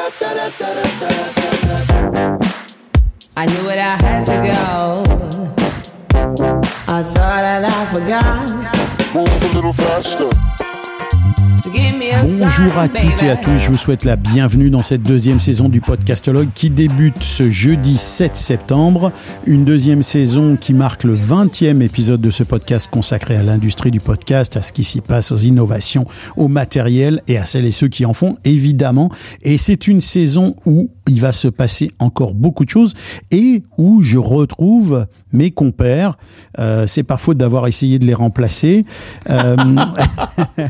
I knew it, I had to go. I thought that I forgot. Move a little faster. Bonjour à toutes et à tous, je vous souhaite la bienvenue dans cette deuxième saison du Podcastologue qui débute ce jeudi 7 septembre. Une deuxième saison qui marque le 20e épisode de ce podcast consacré à l'industrie du podcast, à ce qui s'y passe, aux innovations, au matériel et à celles et ceux qui en font évidemment. Et c'est une saison où il va se passer encore beaucoup de choses et où je retrouve mes compères. Euh, c'est pas faute d'avoir essayé de les remplacer. Euh,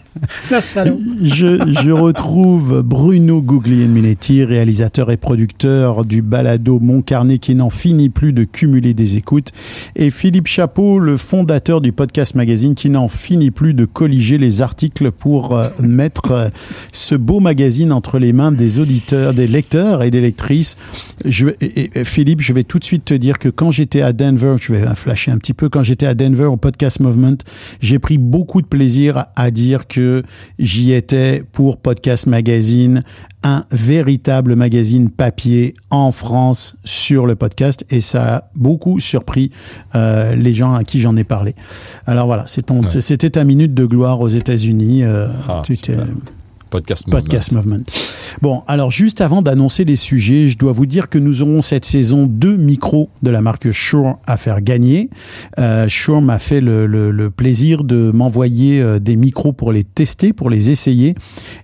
je, je retrouve Bruno Guglielminetti, réalisateur et producteur du balado Mon Carnet qui n'en finit plus de cumuler des écoutes, et Philippe Chapeau, le fondateur du podcast magazine qui n'en finit plus de colliger les articles pour euh, mettre ce beau magazine entre les mains des auditeurs, des lecteurs et des lectrices. Je, vais- et- et Philippe, je vais tout de suite te dire que quand j'étais à Denver, je vais flasher un petit peu, quand j'étais à Denver au Podcast Movement, j'ai pris beaucoup de plaisir à dire que j'y étais pour Podcast Magazine, un véritable magazine papier en France sur le podcast et ça a beaucoup surpris euh, les gens à qui j'en ai parlé. Alors voilà, c'était ta minute de gloire aux États-Unis. euh, Ah, Podcast, Movement. Bon, alors juste avant d'annoncer les sujets, je dois vous dire que nous aurons cette saison deux micros de la marque Shure à faire gagner. Euh, Shure m'a fait le, plaisir de m'envoyer euh, des micros pour les tester, pour les essayer.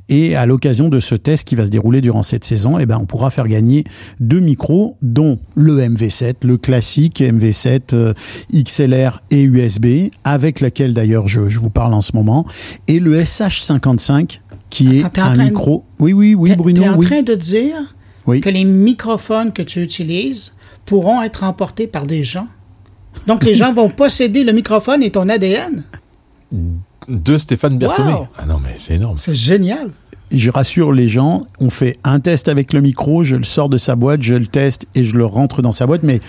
Et à l'occasion de ce test qui va se dérouler durant cette saison, eh ben, on pourra faire gagner deux micros, dont le MV7, le classique MV7 euh, XLR et USB, avec lequel d'ailleurs je vous parle en ce moment, et le SH55 qui est en un micro. Oui, oui, oui, Bruno, T'es en oui. train de dire Oui. que les microphones que tu utilises pourront être emportés par des gens? Donc les gens vont posséder le microphone et ton ADN. de Stéphane Berthomé. Wow. Ah non, mais c'est énorme. C'est génial. Je rassure les gens, on fait un test avec le micro, je le sors de sa boîte, je le teste et je le rentre dans sa boîte. Mais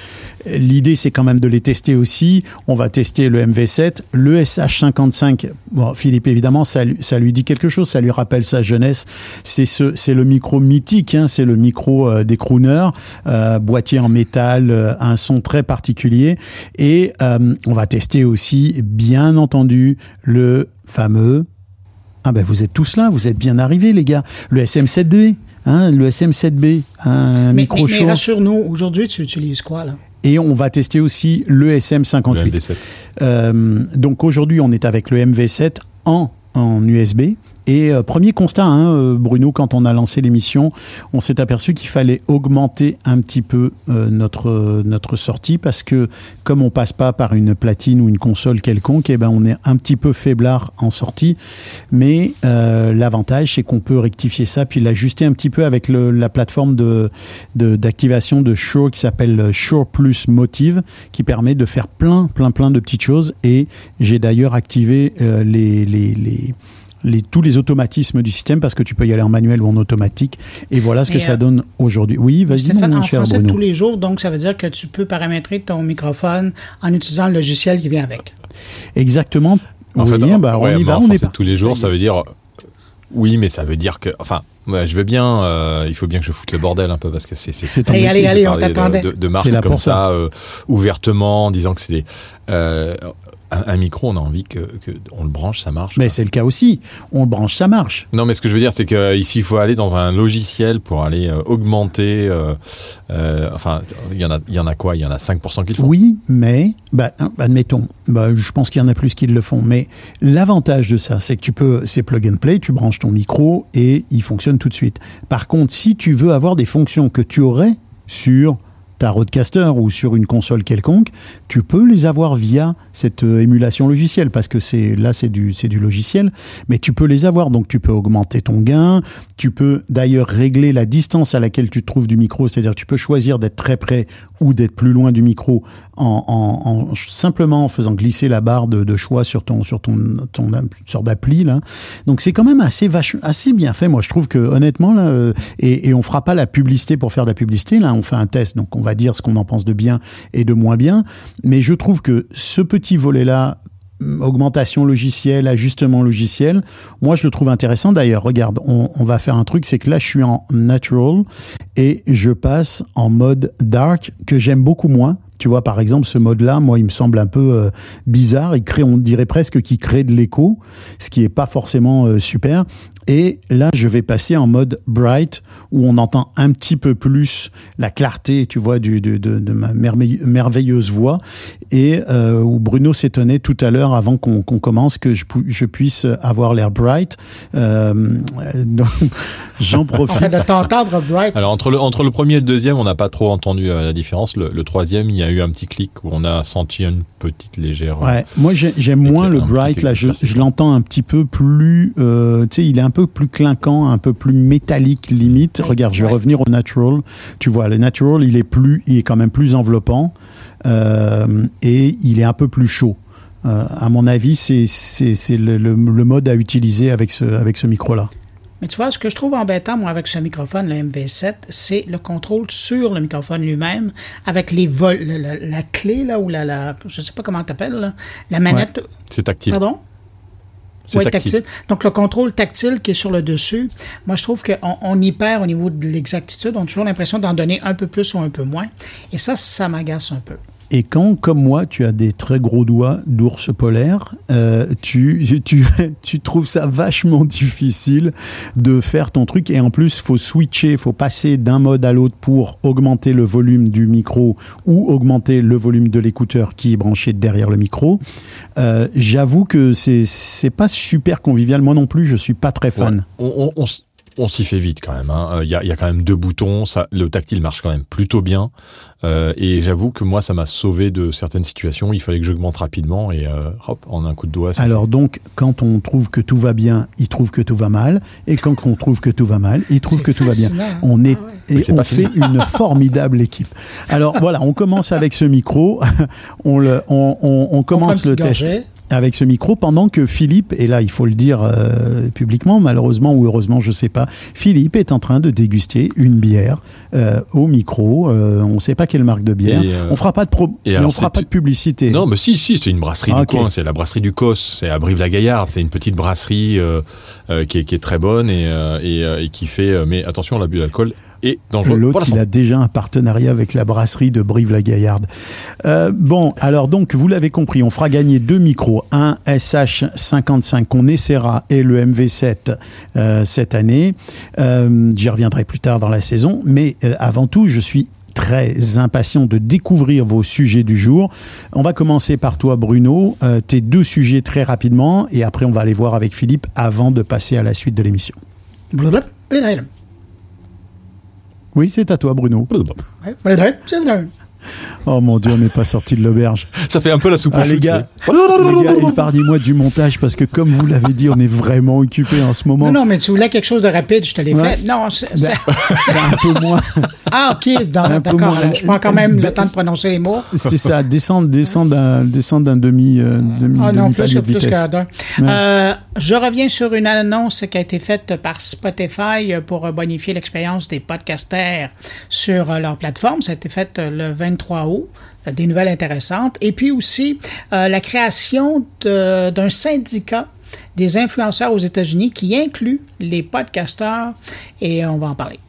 l'idée, c'est quand même de les tester aussi. On va tester le MV7, le SH55. Bon, Philippe, évidemment, ça, lui- ça lui dit quelque chose, ça lui rappelle sa jeunesse. C'est ce, c'est le micro mythique, hein, c'est le micro euh, des crooners, euh, boîtier en métal, euh, un son très particulier. Et euh, on va tester aussi, bien entendu, le fameux ah ben vous êtes tous là, vous êtes bien arrivés les gars. Le SM7B, hein, le SM7B, un Mais, micro mais- mais rassure-nous, aujourd'hui, tu utilises quoi, là? Et on va tester aussi le Le SM58. MV7. Euh, donc aujourd'hui, on est avec le MV7 en, en USB. Et euh, premier constat, hein, euh, Bruno, quand on a lancé l'émission, on s'est aperçu qu'il fallait augmenter un petit peu euh, notre, notre sortie parce que comme on passe pas par une platine ou une console quelconque, eh ben, on est un petit peu faiblard en sortie. Mais euh, l'avantage, c'est qu'on peut rectifier ça puis l'ajuster un petit peu avec le- la plateforme de de- d'activation de, Shure qui s'appelle Shure Plus Motive, qui permet de faire plein, plein, plein de petites choses. Et j'ai d'ailleurs activé euh, les, les, les, les- tous les automatismes du système parce que tu peux y aller en manuel ou en automatique. Et voilà ce que ça euh, donne aujourd'hui. Oui, vas-y, Stéphane, mon en cher français Bruno. tous les jours, donc ça veut dire que tu peux paramétrer ton microphone en utilisant le logiciel qui vient avec. Exactement. En oui, fait, bah, ouais, on y bah, va, en on est parti. tous les jours, ça veut dire. Oui, mais ça veut dire que. Enfin, ouais, je veux bien. euh, il faut bien que je foute le bordel un peu parce que c'est. C'est ton Allez, allez, allez, de on de- t'attendait. De, marques comme ça. ça, euh, ouvertement, en disant que c'est des. euh, un, un micro, on a envie que, que on le branche, ça marche. Mais c'est le cas aussi. On le branche, ça marche. Non, mais ce que je veux dire, c'est qu'ici, il faut aller dans un logiciel pour aller euh, augmenter. euh, euh, enfin, il y en a, il y en a quoi? Il y en a 5% qui le font? Oui, mais, bah, hein, admettons, bah, je pense qu'il y en a plus qui le font, mais l'avantage de ça, c'est que tu peux, c'est plug and play, tu branches ton micro et il fonctionne tout de suite. Par contre, si tu veux avoir des fonctions que tu aurais sur ta Rodecaster ou sur une console quelconque, tu peux les avoir via cette euh, émulation logicielle parce que c'est là c'est du c'est du logiciel, mais tu peux les avoir donc tu peux augmenter ton gain, tu peux d'ailleurs régler la distance à laquelle tu te trouves du micro, c'est-à-dire tu peux choisir d'être très près ou d'être plus loin du micro en, en- en- simplement en faisant glisser la barre de, de choix sur ton sur ton ton une sorte d'appli là. Donc c'est quand même assez vache, assez bien fait. Moi je trouve que honnêtement là euh, et, et on fera pas la publicité pour faire de la publicité là, on fait un test donc on va dire ce qu'on en pense de bien et de moins bien, mais je trouve que ce petit volet là mm, augmentation logicielle, ajustement logiciel. Moi, je le trouve intéressant. D'ailleurs, regarde, on, on va faire un truc, c'est que là, je suis en natural et je passe en mode dark que j'aime beaucoup moins. Tu vois, par exemple, ce mode-là, moi, il me semble un peu euh, bizarre. Il crée, on dirait presque qu'il crée de l'écho, ce qui est pas forcément euh, super. Et là, je vais passer en mode bright, où on entend un petit peu plus la clarté, tu vois, du, de, de, de ma merveille- merveilleuse voix. Et euh, où Bruno s'étonnait tout à l'heure, avant qu'on commence, que je, pu- je puisse avoir l'air bright. Euh, donc, j'en profite. de t'entendre, Bright. Alors entre le, entre le premier et le deuxième, on n'a pas trop entendu euh, la différence. Le, le troisième, il y a eu un petit clic où on a senti une petite légère. Ouais, moi j'ai- j'aime moins le bright là, je, l'entends un petit peu plus, euh, tu sais, il est un peu plus clinquant, un peu plus métallique limite. Regarde, je vais ouais. revenir au natural. Tu vois, le natural, il est plus, il est quand même plus enveloppant euh, et il est un peu plus chaud. Euh, à mon avis, c'est le, le, le mode à utiliser avec ce avec ce micro là. Mais tu vois, ce que je trouve embêtant, moi, avec ce microphone, le MV7, c'est le contrôle sur le microphone lui-même, avec les vols, la, la- la clé, là, ou la, la je sais pas comment t'appelles, là, la manette. C'est tactile. Pardon? C'est Oui, tactile. Donc, le contrôle tactile qui est sur le dessus, moi, je trouve qu'on on y perd au niveau de l'exactitude. On a toujours l'impression d'en donner un peu plus ou un peu moins. Et ça, ça m'agace un peu. Et quand, comme moi, tu as des très gros doigts d'ours polaire, euh, tu, tu, tu trouves ça vachement difficile de faire ton truc. Et en plus, faut switcher, faut passer d'un mode à l'autre pour augmenter le volume du micro ou augmenter le volume de l'écouteur qui est branché derrière le micro. Euh, J'avoue que c'est pas super convivial. Moi non plus, je suis pas très fan. On s'y fait vite quand même. hein. Euh, Il y, a, il y a quand même deux boutons. Ça, le tactile marche quand même plutôt bien. Euh, et j'avoue que moi, ça m'a sauvé de certaines situations. Il fallait que j'augmente rapidement et euh, hop, en un coup de doigt. Alors donc, quand on trouve que tout va bien, il trouve que tout va mal, et quand on trouve que tout va mal, il trouve que tout va bien. hein. On est Ah ouais. Et on fait une formidable équipe. Alors voilà, on commence avec ce micro, on le, on, on- commence le test gorgée. Avec ce micro pendant que Philippe, et là il faut le dire euh, publiquement, malheureusement ou heureusement, je sais pas, Philippe est en train de déguster une bière euh, au micro. Euh, on ne sait pas quelle marque de bière. On fera pas de pro, et mais alors, on fera pas de publicité. Non, mais si, si, c'est une brasserie Ah, du coin. C'est la brasserie du Cos. C'est à Brive-la-Gaillarde. C'est une petite brasserie qui, est, qui est très bonne et, et, et qui fait. mais attention, l'abus d'alcool est dangereux L'autre, la il a déjà un partenariat avec la brasserie de Brive-la-Gaillarde. Euh, bon, alors donc, vous l'avez compris, on fera gagner deux micros, un SH55 qu'on essaiera et le MV7 euh, cette année. Euh, J'y reviendrai plus tard dans la saison, mais euh, avant tout, je suis très impatient de découvrir vos sujets du jour. On va commencer par toi, Bruno. Euh, tes deux sujets très rapidement, et après on va aller voir avec Philippe avant de passer à la suite de l'émission. Oui, c'est à toi, Bruno. Oh mon Dieu, on n'est pas sorti de l'auberge. Ça fait un peu la soupe Ah, les gars, les gars, épargnez-moi du montage parce que comme vous l'avez dit, on est vraiment occupé en ce moment. Non, non, mais tu voulais quelque chose de rapide, je te l'ai Ouais. fait. Non, c'est- Ben, c'est- c'est un peu moins. Ah, OK, d'accord. Je prends quand même Ben, le temps de prononcer les mots. C'est ça, descendre, descendre d'un, descendre d'un demi, euh, demi, Ah non, demi plus, de plus vitesse. Euh, je reviens sur une annonce qui a été faite par Spotify pour bonifier l'expérience des podcasters sur leur plateforme. Ça a été fait le 23 août. Des nouvelles intéressantes. Et puis aussi euh, la création d'un syndicat des influenceurs aux États-Unis qui inclut les podcasteurs et on va en parler.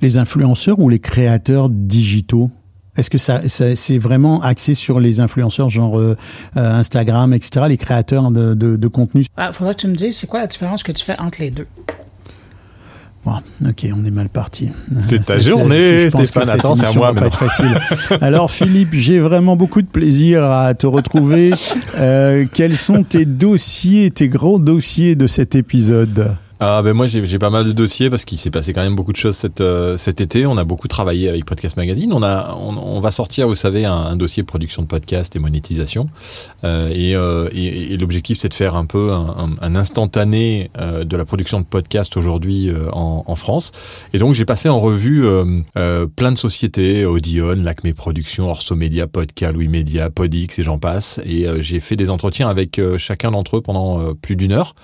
Les influenceurs ou les créateurs digitaux? Est-ce que ça, ça- c'est vraiment axé sur les influenceurs genre euh, euh, Instagram, etc., les créateurs de, de, de contenu? Il Ah, faudrait que tu me dises c'est quoi la différence que tu fais entre les deux? Bon, ok, on est mal parti. C'est ta journée, je pense que Stéphane. cette Attends, c'est à moi va pas être facile. Alors Philippe, j'ai vraiment beaucoup de plaisir à te retrouver. Euh, quels sont tes dossiers, tes gros dossiers de cet épisode? Ah ben moi j'ai pas mal de dossiers parce qu'il s'est passé quand même beaucoup de choses cet, euh, cet été. On a beaucoup travaillé avec Podcast Magazine. On a on, va sortir, vous savez, un, un dossier production de podcast et monétisation. Euh, et euh, et, l'objectif c'est de faire un peu un, instantané de la production de podcast aujourd'hui en, France. Et donc j'ai passé en revue plein de sociétés, Audion, Lacme Productions, Orso Media, Podca, Louis Media, Podix et j'en passe. Et j'ai fait des entretiens avec chacun d'entre eux pendant plus d'une heure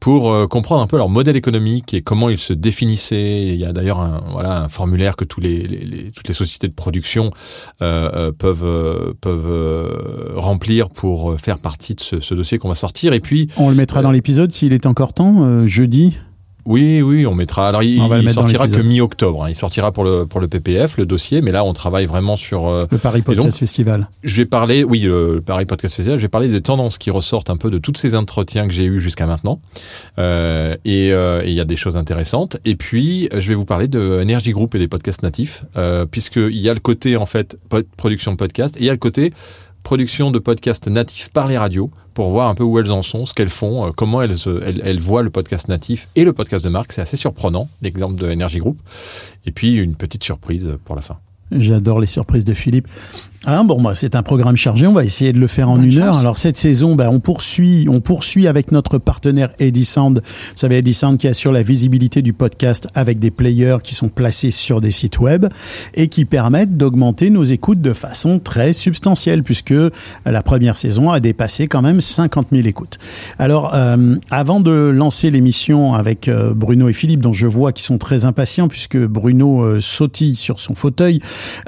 pour comprendre un peu leur modèle économique et comment ils se définissaient. Il y a d'ailleurs un, voilà, un formulaire que tous les, les- les- toutes les sociétés de production euh, euh, peuvent, euh, peuvent remplir pour faire partie de ce, ce dossier qu'on va sortir. Et puis, On le mettra dans l'épisode s'il est encore temps, jeudi. Oui, oui, on mettra. Alors, il, il sortira que mi-octobre. hein. Il sortira pour le, pour le PPF, le dossier, mais là, on travaille vraiment sur. euh, Le Paris Podcast donc- Festival. je vais parler, oui, le, le Paris Podcast Festival, je vais parler des tendances qui ressortent un peu de tous ces entretiens que j'ai eus jusqu'à maintenant. Euh, et euh, et il y a des choses intéressantes. Et puis, je vais vous parler de Energy Group et des podcasts natifs, euh, puisqu'il y a le côté, en fait, production de podcast, et il y a le côté production de podcasts natifs par les radios, pour voir un peu où elles en sont, ce qu'elles font, euh, comment elles, se- elles, elles voient le podcast natif et le podcast de marque. C'est assez surprenant, l'exemple de Energy Group. Et puis, une petite surprise pour la fin. J'adore les surprises de Philippe. Ah, bon, bah, c'est un programme chargé. On va essayer de le faire en Bonne une chance. heure. Alors cette saison, bah, on poursuit, on poursuit avec notre partenaire Edisound. Vous savez, Edisound qui assure la visibilité du podcast avec des players qui sont placés sur des sites web et qui permettent d'augmenter nos écoutes de façon très substantielle, puisque la première saison a dépassé quand même 50 000 écoutes. Alors, euh, avant de lancer l'émission avec euh, Bruno et Philippe, dont je vois qu'ils sont très impatients, puisque Bruno euh, sautille sur son fauteuil,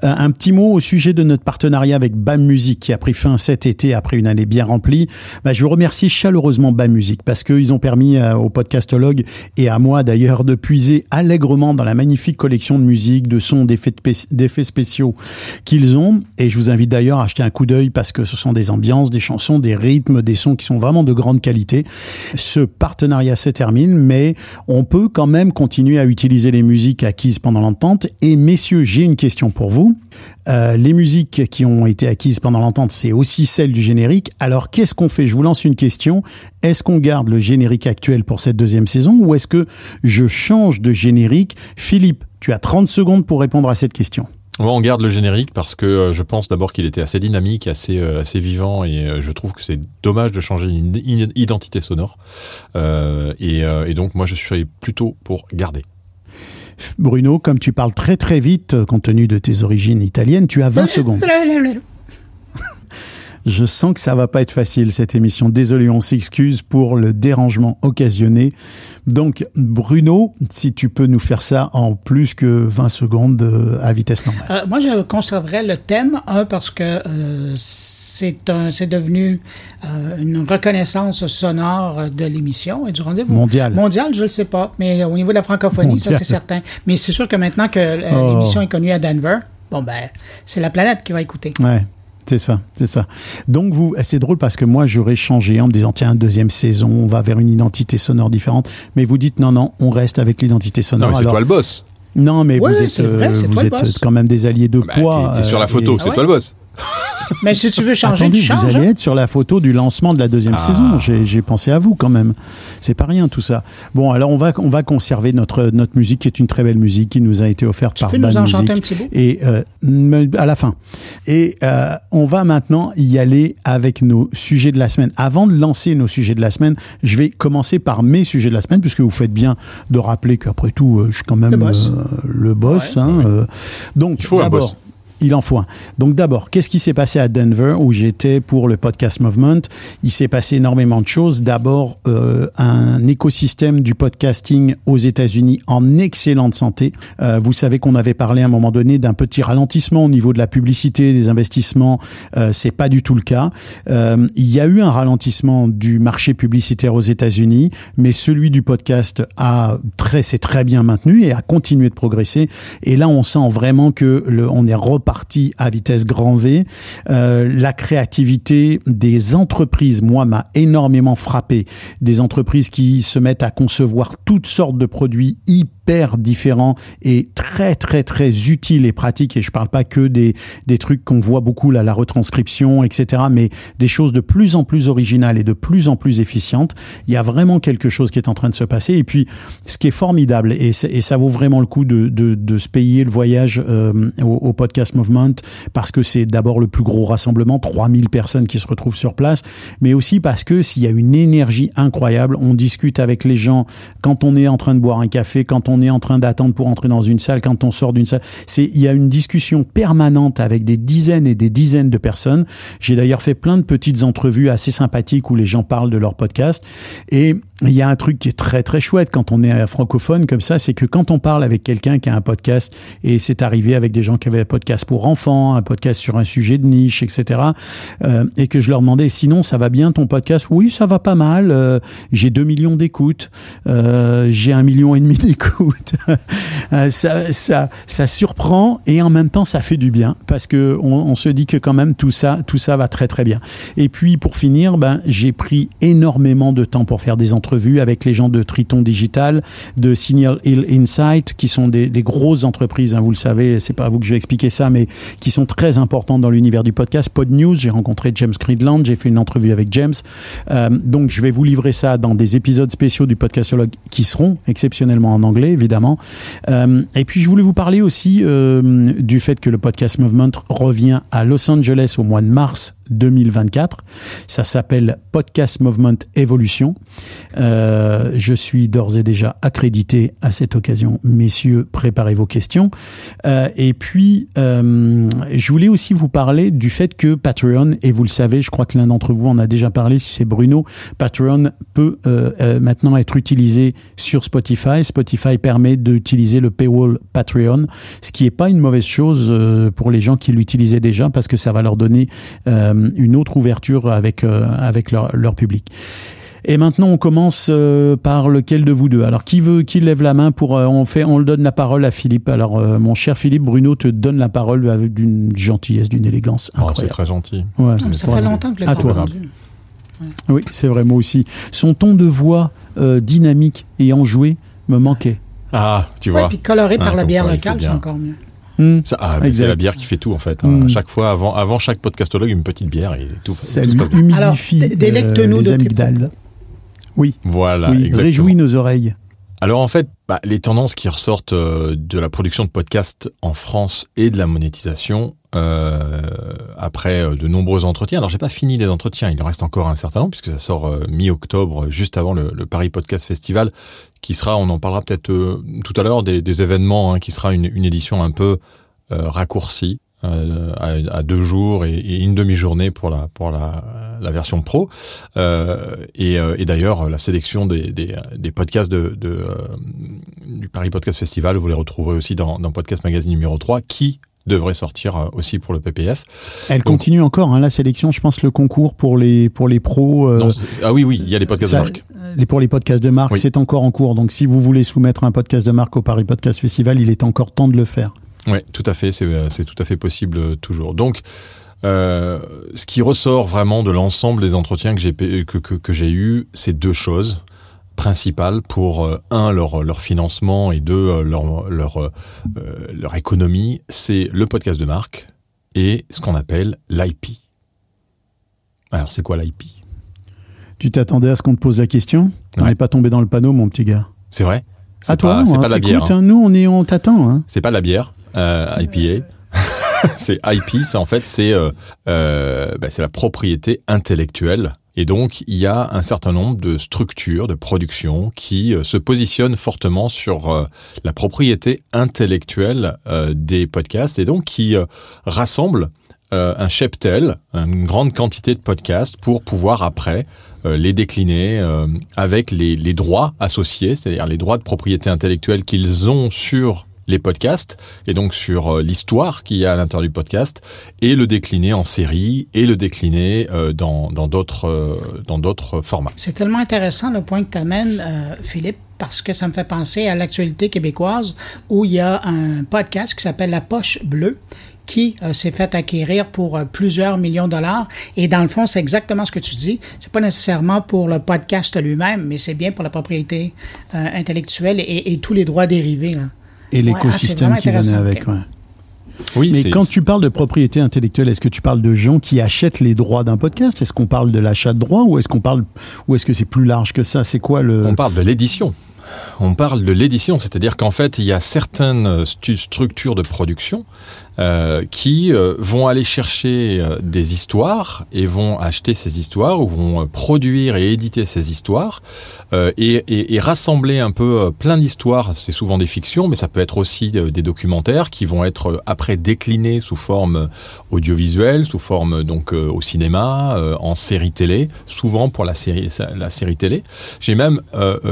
euh, un petit mot au sujet de notre partenariat avec BAM Music qui a pris fin cet été après une année bien remplie. Bah, je veux remercier chaleureusement BAM Music parce qu'ils ont permis euh, au podcastologue et à moi d'ailleurs de puiser allègrement dans la magnifique collection de musique, de sons, d'effets spéciaux qu'ils ont. Et je vous invite d'ailleurs à acheter un coup d'œil parce que ce sont des ambiances, des chansons, des rythmes, des sons qui sont vraiment de grande qualité. Ce partenariat se termine, mais on peut quand même continuer à utiliser les musiques acquises pendant l'entente. Et messieurs, j'ai une question pour vous. Euh, les musiques qui ont été acquises pendant l'entente, c'est aussi celles du générique. Alors qu'est-ce qu'on fait? Je vous lance une question. Est-ce qu'on garde le générique actuel pour cette deuxième saison ou est-ce que je change de générique? Philippe, tu as 30 secondes pour répondre à cette question. Ouais, on garde le générique parce que euh, je pense d'abord qu'il était assez dynamique, assez, euh, assez vivant et euh, je trouve que c'est dommage de changer une identité sonore. Et, et donc moi je suis plutôt pour garder. Bruno, comme tu parles très très vite, euh, compte tenu de tes origines italiennes, tu as 20 secondes. Je sens que ça va pas être facile cette émission. Désolé, on s'excuse pour le dérangement occasionné. Donc, Bruno, si tu peux nous faire ça en plus que 20 secondes euh, à vitesse normale. Euh, moi, je conserverais le thème, un, parce que euh, c'est un, c'est devenu euh, une reconnaissance sonore de l'émission et du rendez-vous. Mondial. Mondial, je le sais pas, mais au niveau de la francophonie, ça c'est certain. Mais c'est sûr que maintenant que euh, Oh. l'émission est connue à Denver, bon ben, c'est la planète qui va écouter. Ouais. C'est ça, c'est ça. Donc vous, c'est drôle parce que moi j'aurais changé en me disant tiens deuxième saison, on va vers une identité sonore différente. Mais vous dites non non, on reste avec l'identité Non sonore. mais c'est toi le boss. non mais Ouais, vous êtes, vrai, euh, vous êtes quand même des alliés de Bah, poids. t'es, sur la euh, photo, et- c'est Ah toi le boss. Mais si tu veux changer, Attendez, tu changes. vous allez hein. être sur la photo du lancement de la deuxième Ah. saison. J'ai pensé à vous quand même. C'est pas rien tout ça. Bon, alors on va on va conserver notre notre musique qui est une très belle musique qui nous a été offerte Tu par peux nous Bad en chanter un petit bout? Et euh, à la fin. Et euh, on va maintenant y aller avec nos sujets de la semaine. Avant de lancer nos sujets de la semaine, je vais commencer par mes sujets de la semaine puisque vous faites bien de rappeler qu'après tout, euh, je suis quand même Le boss. euh, le boss. Ouais. hein, euh. donc Il faut un d'abord, boss. Il en faut un. Donc d'abord, qu'est-ce qui s'est passé à Denver où j'étais pour le podcast Movement? Il s'est passé énormément de choses. D'abord, euh, un écosystème du podcasting aux États-Unis en excellente santé. Euh, vous savez qu'on avait parlé à un moment donné d'un petit ralentissement au niveau de la publicité, des investissements. Euh, c'est pas du tout le cas. Euh, il y a eu un ralentissement du marché publicitaire aux États-Unis, mais celui du podcast a très, s'est très bien maintenu et a continué de progresser. Et là, on sent vraiment que le, on est reparti à vitesse grand V. Euh, la créativité des entreprises, moi, m'a énormément frappé. Des entreprises qui se mettent à concevoir toutes sortes de produits hyper différents et très très très utiles et pratiques. Et je parle pas que des des trucs qu'on voit beaucoup là, la retranscription, etc. Mais des choses de plus en plus originales et de plus en plus efficientes. Il y a vraiment quelque chose qui est en train de se passer. Et puis, ce qui est formidable et ça vaut vraiment le coup de de, de se payer le voyage euh, au, au podcast Movement parce que c'est d'abord le plus gros rassemblement, 3000 personnes qui se retrouvent sur place, mais aussi parce que s'il y a une énergie incroyable, on discute avec les gens quand on est en train de boire un café, quand on est en train d'attendre pour entrer dans une salle, quand on sort d'une salle. C'est, il y a une discussion permanente avec des dizaines et des dizaines de personnes. J'ai d'ailleurs fait plein de petites entrevues assez sympathiques où les gens parlent de leur podcast et il y a un truc qui est très très chouette quand on est francophone comme ça, c'est que quand on parle avec quelqu'un qui a un podcast, et c'est arrivé avec des gens qui avaient un podcast pour enfants, un podcast sur un sujet de niche, etc., euh, et que je leur demandais, sinon ça va bien ton podcast? Oui, ça va pas mal, euh, j'ai 2 millions d'écoutes, euh, j'ai un million et demi d'écoutes. Euh, ça, ça, ça surprend et en même temps ça fait du bien parce que on, on se dit que quand même tout ça, tout ça va très très bien. Et puis pour finir, ben, j'ai pris énormément de temps pour faire des entrevues avec les gens de Triton Digital, de Signal Hill Insight, qui sont des, des grosses entreprises, hein, vous le savez, c'est pas à vous que je vais expliquer ça, mais qui sont très importantes dans l'univers du podcast. Pod News, j'ai rencontré James Creedland, j'ai fait une entrevue avec James. Euh, donc je vais vous livrer ça dans des épisodes spéciaux du podcastologue qui seront exceptionnellement en anglais, évidemment. Euh, et puis je voulais vous parler aussi euh, du fait que le podcast Movement revient à Los Angeles au mois de mars 2024. Ça s'appelle Podcast Movement Evolution. Euh, je suis d'ores et déjà accrédité à cette occasion. Messieurs, préparez vos questions. Euh, et puis, euh, je voulais aussi vous parler du fait que Patreon, et vous le savez, je crois que l'un d'entre vous en a déjà parlé, si c'est Bruno, Patreon peut maintenant être utilisé sur Spotify. Spotify permet d'utiliser le paywall Patreon, ce qui n'est pas une mauvaise chose pour les gens qui l'utilisaient déjà, parce que ça va leur donner une autre ouverture avec, euh, avec leur, leur public. Et maintenant, on commence euh, par lequel de vous deux? Alors, qui veut, qui lève la main pour euh, on fait, on le donne la parole à Philippe. Alors, euh, mon cher Philippe, Bruno te donne la parole avec d'une gentillesse, d'une élégance Oh, c'est incroyable. très gentil. Ouais. Ah, mais ça Ouais, fait c'est- longtemps que je l'ai À pas toi. entendu. Oui, c'est vrai, moi aussi. Son ton de voix euh, dynamique et enjoué me manquait. Ah, tu Ouais, vois. puis coloré Ah, par la comme bière locale, c'est encore mieux. Hmm. Ça, ah, c'est la bière qui fait tout en fait. hein. Mm. À chaque fois, avant, avant chaque podcastologue, une petite bière et tout. Ça tout humidifie Alors, délecte-nous euh, de les amygdales. Oui, Voilà, oui, réjouis nos oreilles. Alors en fait, bah, les tendances qui ressortent euh, de la production de podcasts en France et de la monétisation euh, après euh, de nombreux entretiens. Alors j'ai pas fini les entretiens, il en reste encore un certain nombre puisque ça sort euh, mi-octobre, juste avant le, Paris Podcast Festival, qui sera, on en parlera peut-être tout à l'heure, des, événements, hein, qui sera une, édition un peu raccourcie. à, deux jours et, une demi-journée pour la version pro et, d'ailleurs la sélection des, podcasts du Paris Podcast Festival vous les retrouverez aussi dans, dans Podcast Magazine numéro 3 qui devrait sortir euh, aussi pour le PPF. Elle Donc- continue encore, hein, la sélection, je pense, le concours pour les, pour les pros. euh, Non, ah oui oui, il y a les podcasts ça- de marque. les, pour les podcasts de marque, Oui. c'est encore en cours. Donc, si vous voulez soumettre un podcast de marque au Paris Podcast Festival, il est encore temps de le faire. Oui, tout à fait, c'est euh, c'est tout à fait possible toujours. Donc, euh, ce qui ressort vraiment de l'ensemble des entretiens que j'ai que, que, que j'ai eu, c'est deux choses principales pour euh, un leur leur financement et deux euh, leur leur euh, leur économie, c'est le podcast de marque et ce qu'on appelle l'IP. Alors, c'est quoi l'IP Tu t'attendais à ce qu'on te pose la question? On Ouais. n'est pas tombé dans le panneau, mon petit gars. C'est vrai? À toi, pas, c'est hein, pas de la bière. hein. hein. Nous, on est, on t'attend. Hein. C'est pas de la bière, euh, IPA. c'est IP, c'est en fait c'est euh, euh, bah, c'est la propriété intellectuelle. Et donc il y a un certain nombre de structures de production qui euh, se positionnent fortement sur euh, la propriété intellectuelle euh, des podcasts et donc qui rassemblent un cheptel, une grande quantité de podcasts pour pouvoir après les décliner avec les, les droits associés, c'est-à-dire les droits de propriété intellectuelle qu'ils ont sur les podcasts et donc sur euh, l'histoire qu'il y a à l'intérieur du podcast et le décliner en série et le décliner euh, dans d'autres euh, dans d'autres formats. C'est tellement intéressant le point que tu amènes, Philippe, parce que ça me fait penser à l'actualité québécoise où il y a un podcast qui s'appelle La Poche Bleue qui s'est fait acquérir pour plusieurs millions de dollars. Et dans le fond, c'est exactement ce que tu dis. C'est pas nécessairement pour le podcast lui-même, mais c'est bien pour la propriété intellectuelle et, tous les droits dérivés. Et Ouais, l'écosystème ah, c'est qui venait avec. ouais. Oui, Mais quand tu parles de propriété intellectuelle, est-ce que tu parles de gens qui achètent les droits d'un podcast? Est-ce qu'on parle de l'achat de droits ou est-ce qu'on parle ou est-ce que c'est plus large que ça? C'est quoi le on parle de l'édition. on parle de l'édition, c'est-à-dire qu'en fait, il y a certaines stu- structures de production euh, qui euh, vont aller chercher euh, des histoires et vont acheter ces histoires ou vont produire et éditer ces histoires et, rassembler un peu plein d'histoires. C'est souvent des fictions, mais ça peut être aussi des documentaires qui vont être après déclinés sous forme audiovisuelle, sous forme donc au cinéma, en série télé, souvent pour la série la série télé. J'ai même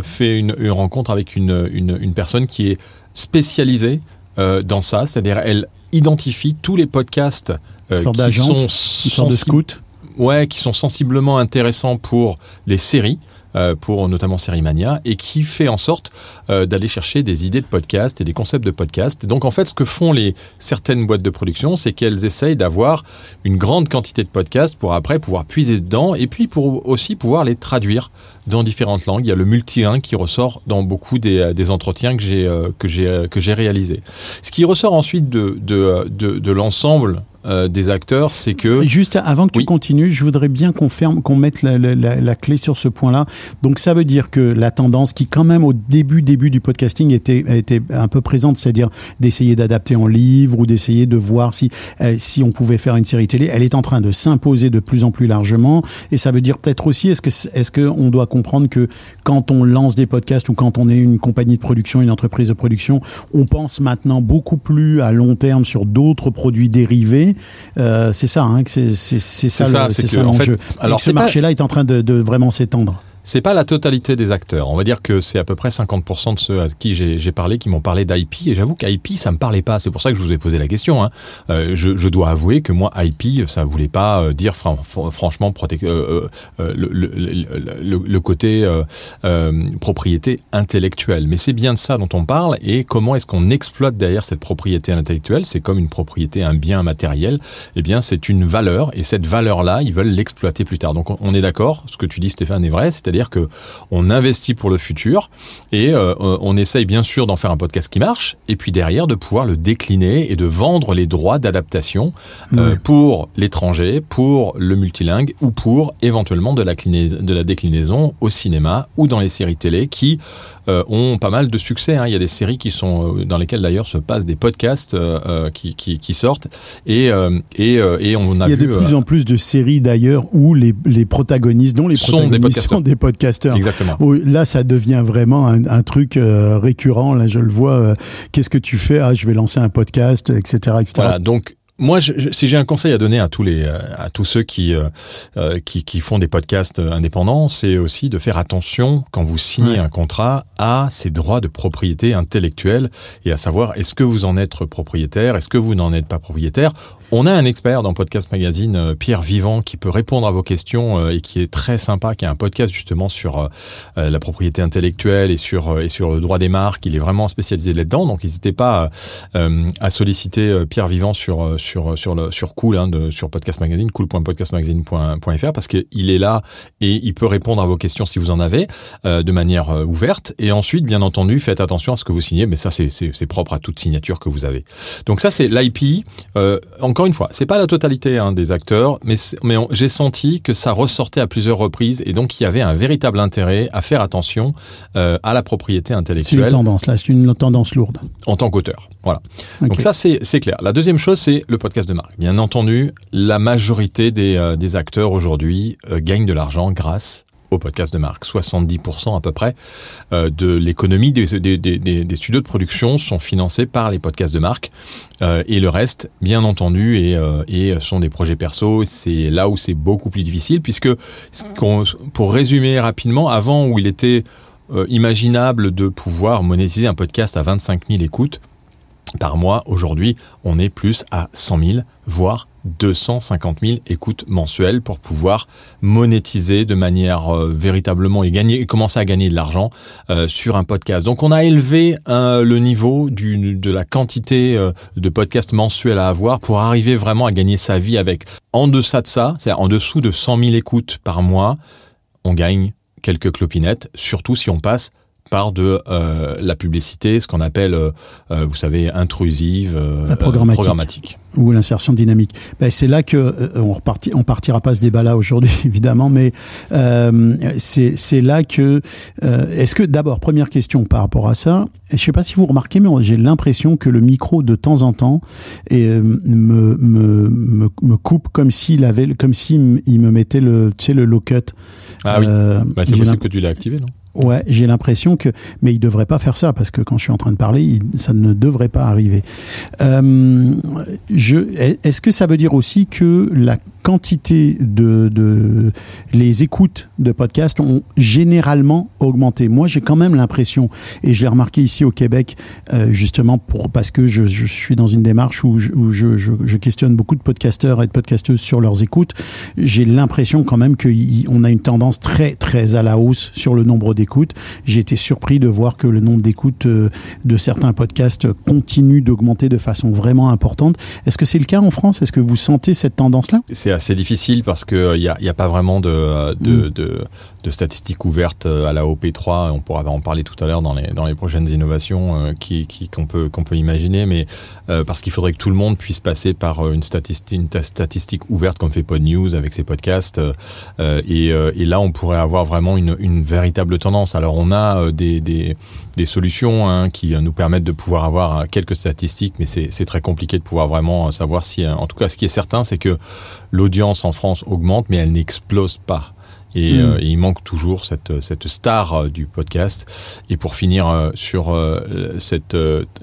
fait une, rencontre avec une, une, personne qui est spécialisée dans ça, c'est-à-dire elle identifie tous les podcasts euh, qui sont de scout. ouais, qui sont sensiblement intéressants pour les séries, euh, pour notamment Série Mania, et qui fait en sorte euh, d'aller chercher des idées de podcast et des concepts de podcast. Et donc en fait, ce que font les certaines boîtes de production, c'est qu'elles essayent d'avoir une grande quantité de podcasts pour après pouvoir puiser dedans, et puis pour aussi pouvoir les traduire dans différentes langues. Il y a le multilingue qui ressort dans beaucoup des, euh, des entretiens que j'ai euh, que j'ai euh, réalisés. Ce qui ressort ensuite de de, de, de l'ensemble euh, des acteurs, c'est que Juste avant que tu continues, je voudrais bien qu'on ferme, qu'on mette la, la- la- la clé sur ce point-là. Donc ça veut dire que la tendance qui quand même au début début du podcasting était était un peu présente, c'est-à-dire d'essayer d'adapter en livre ou d'essayer de voir si euh, si on pouvait faire une série télé, elle est en train de s'imposer de plus en plus largement. Et ça veut dire peut-être aussi, est-ce que est-ce que on doit comprendre que quand on lance des podcasts ou quand on est une compagnie de production, une entreprise de production, on pense maintenant beaucoup plus à long terme sur d'autres produits dérivés. Euh, c'est ça, hein, c'est ça, ça, en fait, l'enjeu. alors, ce pas- marché-là est en train de, de vraiment s'étendre. C'est pas la totalité des acteurs. On va dire que c'est à peu près 50% de ceux à qui j'ai parlé qui m'ont parlé d'IP. Et j'avoue qu'IP, ça me parlait pas. C'est pour ça que je vous ai posé la question. hein. Euh, je, dois avouer que moi, IP, ça voulait pas euh, dire fran- fran- franchement euh, euh, le, côté propriété intellectuelle. Mais c'est bien de ça dont on parle. Et comment est-ce qu'on exploite derrière cette propriété intellectuelle? C'est comme une propriété, un bien matériel. Eh bien, c'est une valeur. Et cette valeur-là, ils veulent l'exploiter plus tard. Donc, on- on est d'accord? Ce que tu dis, Stéphane, est vrai. C'est-à-dire que on investit pour le futur et euh, on essaye bien sûr d'en faire un podcast qui marche et puis derrière de pouvoir le décliner et de vendre les droits d'adaptation euh, pour l'étranger, pour le multilingue ou pour éventuellement de la, cliné- de la déclinaison au cinéma ou dans les séries télé qui euh, ont pas mal de succès. hein. Il y a des séries qui sont euh, dans lesquelles d'ailleurs se passent des podcasts euh, euh, qui, qui, qui sortent et, euh, et, euh, et on a Il y a de vu plus euh, en plus de séries d'ailleurs où les, les protagonistes, dont les Sont des protagonistes sont des podcasteurs. exactement. Là, ça devient vraiment un, un truc euh, récurrent. Là, je le vois. euh, Qu'est-ce que tu fais? Ah, je vais lancer un podcast, etc., etc. Voilà, donc moi, je- je- si j'ai un conseil à donner à tous les, euh, à tous ceux qui, euh, qui, qui font des podcasts indépendants, c'est aussi de faire attention quand vous signez Ouais. un contrat à ces droits de propriété intellectuelle et à savoir est-ce que vous en êtes propriétaire, est-ce que vous n'en êtes pas propriétaire? On a un expert dans Podcast Magazine, euh, Pierre Vivant, qui peut répondre à vos questions euh, et qui est très sympa, qui a un podcast justement sur euh, la propriété intellectuelle et sur et sur le droit des marques. Il est vraiment spécialisé là-dedans, donc n'hésitez pas euh, à solliciter Pierre Vivant sur sur sur le sur Cool, hein, sur Podcast Magazine, cool.podcastmagazine.fr, parce qu'il est là et il peut répondre à vos questions si vous en avez de manière ouverte. Et ensuite, bien entendu, faites attention à ce que vous signez, mais ça c'est propre à toute signature que vous avez. Donc ça c'est l'IP. Encore une fois, c'est pas la totalité hein, des acteurs, mais j'ai senti que ça ressortait à plusieurs reprises et donc il y avait un véritable intérêt à faire attention euh, à la propriété C'est une intellectuelle tendance, là, c'est une tendance lourde. en tant qu'auteur. Voilà. Donc ça, c'est c'est clair. La deuxième chose, c'est le podcast de marque. Bien entendu, la majorité des, euh, des acteurs aujourd'hui euh, gagnent de l'argent grâce au podcast de marque. 70% à peu près euh, de l'économie des, studios de production sont financés par les podcasts de marque. Euh, et le reste, bien entendu, euh, et sont des projets perso. C'est là où c'est beaucoup plus difficile, puisque, pour résumer rapidement, avant où il était imaginable de pouvoir monétiser un podcast à 25 000 écoutes par mois, aujourd'hui, on est plus à 100 000, voire 250 000 écoutes mensuelles pour pouvoir monétiser de manière euh, véritablement et gagner commencer à gagner de l'argent euh, sur un podcast. Donc on a élevé euh, le niveau de la quantité de podcasts mensuels à avoir pour arriver vraiment à gagner sa vie avec. En deçà de ça, c'est-à-dire en dessous de 100 000 écoutes par mois, on gagne quelques clopinettes, surtout si on passe par de euh, la publicité, ce qu'on appelle, euh, euh, vous savez, intrusive, euh, La programmatique. programmatique. ou l'insertion dynamique. Ben, c'est là que on reparti, on partira pas ce débat-là aujourd'hui évidemment, mais c'est là que est-ce que d'abord première question par rapport à ça, je sais pas si vous remarquez, mais j'ai l'impression que le micro de temps en temps euh, me, me me me coupe comme s'il avait comme s'il il me mettait le tu sais le low cut. Ah oui, Bah, c'est possible que tu l'aies activé, non? Ouais, j'ai l'impression que, mais il devrait pas faire ça parce que quand je suis en train de parler, ça ne devrait pas arriver. Euh, est-ce que ça veut dire aussi que la quantité de, de les écoutes de podcasts ont généralement augmenté Moi, j'ai quand même l'impression, et je l'ai remarqué ici au Québec, euh, justement pour parce que je, je suis dans une démarche où, je, où je, je, questionne beaucoup de podcasteurs et de podcasteuses sur leurs écoutes. J'ai l'impression quand même qu'on a une tendance très très à la hausse sur le nombre d'écoutes. J'ai été surpris de voir que le nombre d'écoutes euh, de certains podcasts continue d'augmenter de façon vraiment importante. Est-ce que c'est le cas en France? Est-ce que vous sentez cette tendance-là? Assez difficile parce que il n'y a, y a pas vraiment de, de, Mm. de, de statistiques ouvertes euh, à la OP3. On pourra en parler tout à l'heure dans les, dans les prochaines innovations euh, qu'on peut, qu'on peut imaginer, mais euh, parce qu'il faudrait que tout le monde puisse passer par une statistique, une ta- statistique ouverte comme fait Pod News avec ses podcasts. et, là, on pourrait avoir vraiment une, véritable tendance. Alors, on a des, des, solutions hein, qui nous permettent de pouvoir avoir quelques statistiques, mais c'est très compliqué de pouvoir vraiment savoir si. En tout cas, ce qui est certain, c'est que l'audience en France augmente, mais elle n'explose pas. Et, Mm. euh, et il manque toujours cette, cette star euh, du podcast. Et pour finir euh, sur euh, cette,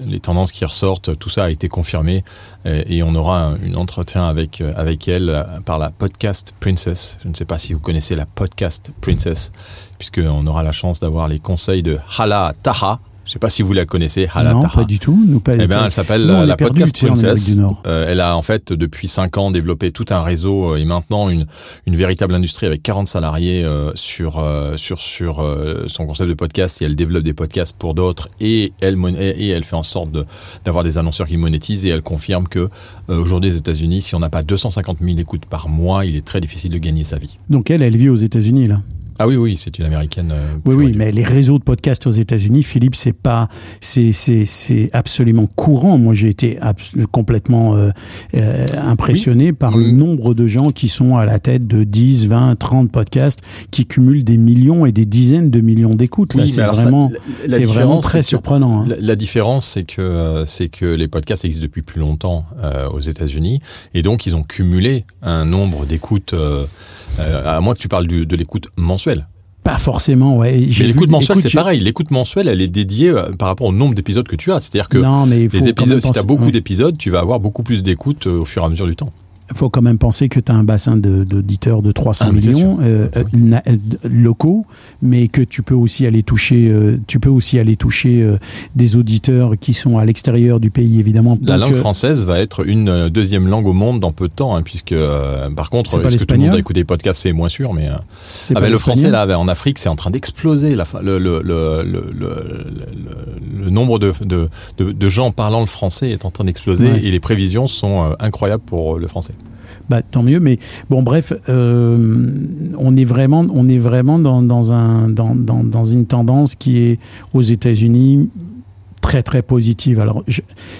les tendances qui ressortent, tout ça a été confirmé et, et on aura un, un entretien avec, avec elle par la Podcast Princess. Je ne sais pas si vous connaissez la Podcast Princess, puisqu'on aura la chance d'avoir les conseils de Hala Taha. Je ne sais pas si vous la connaissez, Hala Non, Taha. pas du tout. Nous, pas, Eh bien, elle s'appelle la perdus, Podcast Princess. Euh, elle a en fait depuis 5 ans développé tout un réseau euh, et maintenant une, une véritable industrie avec 40 salariés euh, sur euh, sur sur son concept de podcast et elle développe des podcasts pour d'autres et elle et, elle fait en sorte de- d'avoir des annonceurs qui monétisent et elle confirme que aujourd'hui aux États-Unis si on n'a pas 250 000 écoutes par mois il est très difficile de gagner sa vie. Donc elle, elle vit aux États-Unis là. Ah oui oui c'est une américaine. euh, Oui, oui, mais les réseaux de podcasts aux États-Unis, Philippe, c'est pas, c'est, c'est, c'est absolument courant. Moi, j'ai été complètement euh, euh, impressionné par le Oui. nombre de gens qui sont à la tête de 10, 20, 30 podcasts qui cumulent des millions et des dizaines de millions d'écoutes. Là, Oui, c'est vraiment, c'est vraiment très surprenant. hein. La, la différence, c'est que euh, c'est que les podcasts existent depuis plus longtemps aux États-Unis, et donc ils ont cumulé un nombre d'écoutes. Euh, à moins que tu parles du- de l'écoute mensuelle. Pas forcément, ouais. J'ai Mais l'écoute mensuelle, c'est pareil. L'écoute mensuelle, elle est dédiée euh, par rapport au nombre d'épisodes que tu as. C'est-à-dire que non, mais les épisodes, si tu as beaucoup ouais. d'épisodes, tu vas avoir beaucoup plus d'écoutes euh, au fur et à mesure du temps. Il faut quand même penser que tu as un bassin de- d'auditeurs de, 300 Ah, millions euh, euh, na- euh, d- locaux, mais que tu peux aussi aller toucher, euh, tu peux aussi aller toucher euh, des auditeurs qui sont à l'extérieur du pays, évidemment. La Donc, langue euh, française va être une euh, deuxième langue au monde dans peu de temps, hein, puisque euh, par contre, est-ce que tout le monde écouté des podcasts, c'est moins sûr, mais euh, Ah le français là, en Afrique, c'est en train d'exploser. Le, nombre de, de, de, de gens parlant le français est en train d'exploser Ouais. et les prévisions sont euh, incroyables pour le français. Bah, tant mieux, mais bon, bref, euh, on est vraiment, on est vraiment dans, dans, un, dans, dans, dans une tendance qui est aux États-Unis très très positive. Alors,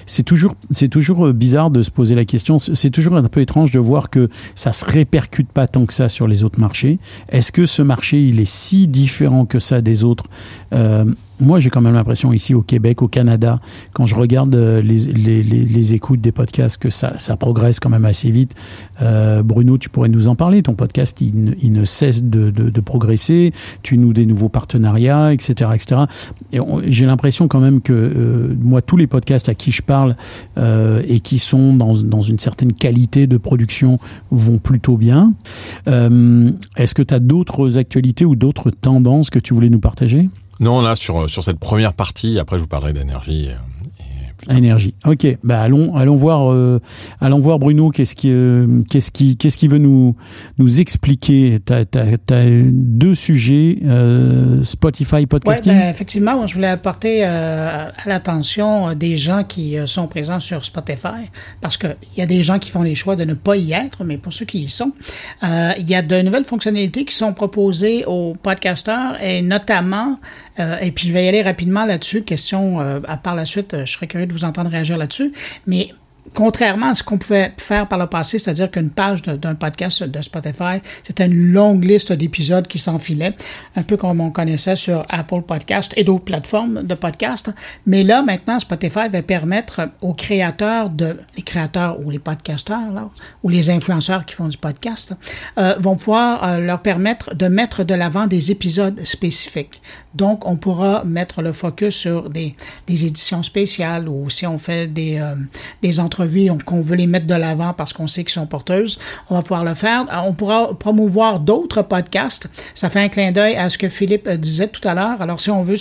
c'est toujours, c'est toujours euh, bizarre de se poser la question. C'est toujours un peu étrange de voir que ça se répercute pas tant que ça sur les autres marchés. Est-ce que ce marché, il est si différent que ça des autres? Euh, moi, j'ai quand même l'impression ici au Québec, au Canada, quand je regarde euh, les, écoutes des podcasts, que ça, progresse quand même assez vite. Euh, Bruno, tu pourrais nous en parler. Ton podcast, il, ne- cesse de, progresser. Tu noues des nouveaux partenariats, etc., etc. J'ai l'impression quand même que euh, moi, tous les podcasts à qui je parle et qui sont dans, une certaine qualité de production vont plutôt bien. Est-ce que tu as d'autres actualités ou d'autres tendances que tu voulais nous partager? Non, là, sur, sur cette première partie, après je vous parlerai d'énergie euh, Énergie. Ok, bah allons, allons voir, euh, allons voir Bruno. Qu'est-ce qui, euh, qu'est-ce qui, qu'est-ce qui veut nous, nous expliquer T'as, t'as deux sujets euh, Spotify podcasting. ben, effectivement, je voulais apporter euh, à l'attention des gens qui sont présents sur Spotify, parce qu'il y a des gens qui font les choix de ne pas y être, mais pour ceux qui y sont, il y a de nouvelles fonctionnalités qui sont proposées aux podcasteurs, et notamment, et puis je vais y aller rapidement là-dessus, question, à par la suite, je serais curieux de vous entendre réagir là-dessus, mais contrairement à ce qu'on pouvait faire par le passé, c'est-à-dire qu'une page d'un podcast de Spotify, c'était une longue liste d'épisodes qui s'enfilaient, un peu comme on connaissait sur Apple Podcast et d'autres plateformes de podcast. Mais là, maintenant, Spotify va permettre aux créateurs les créateurs ou les podcasteurs, ou les influenceurs qui font du podcast, euh, vont pouvoir euh, leur permettre de mettre de l'avant des épisodes spécifiques. Donc, on pourra mettre le focus sur des, éditions spéciales ou si on fait des, euh, des entrevues on- qu'on veut les mettre de l'avant parce qu'on sait qu'ils sont porteuses, on va pouvoir le faire. Euh, On pourra promouvoir d'autres podcasts. Ça fait un clin d'œil à ce que Philippe euh, disait tout à l'heure. Alors, si on veut,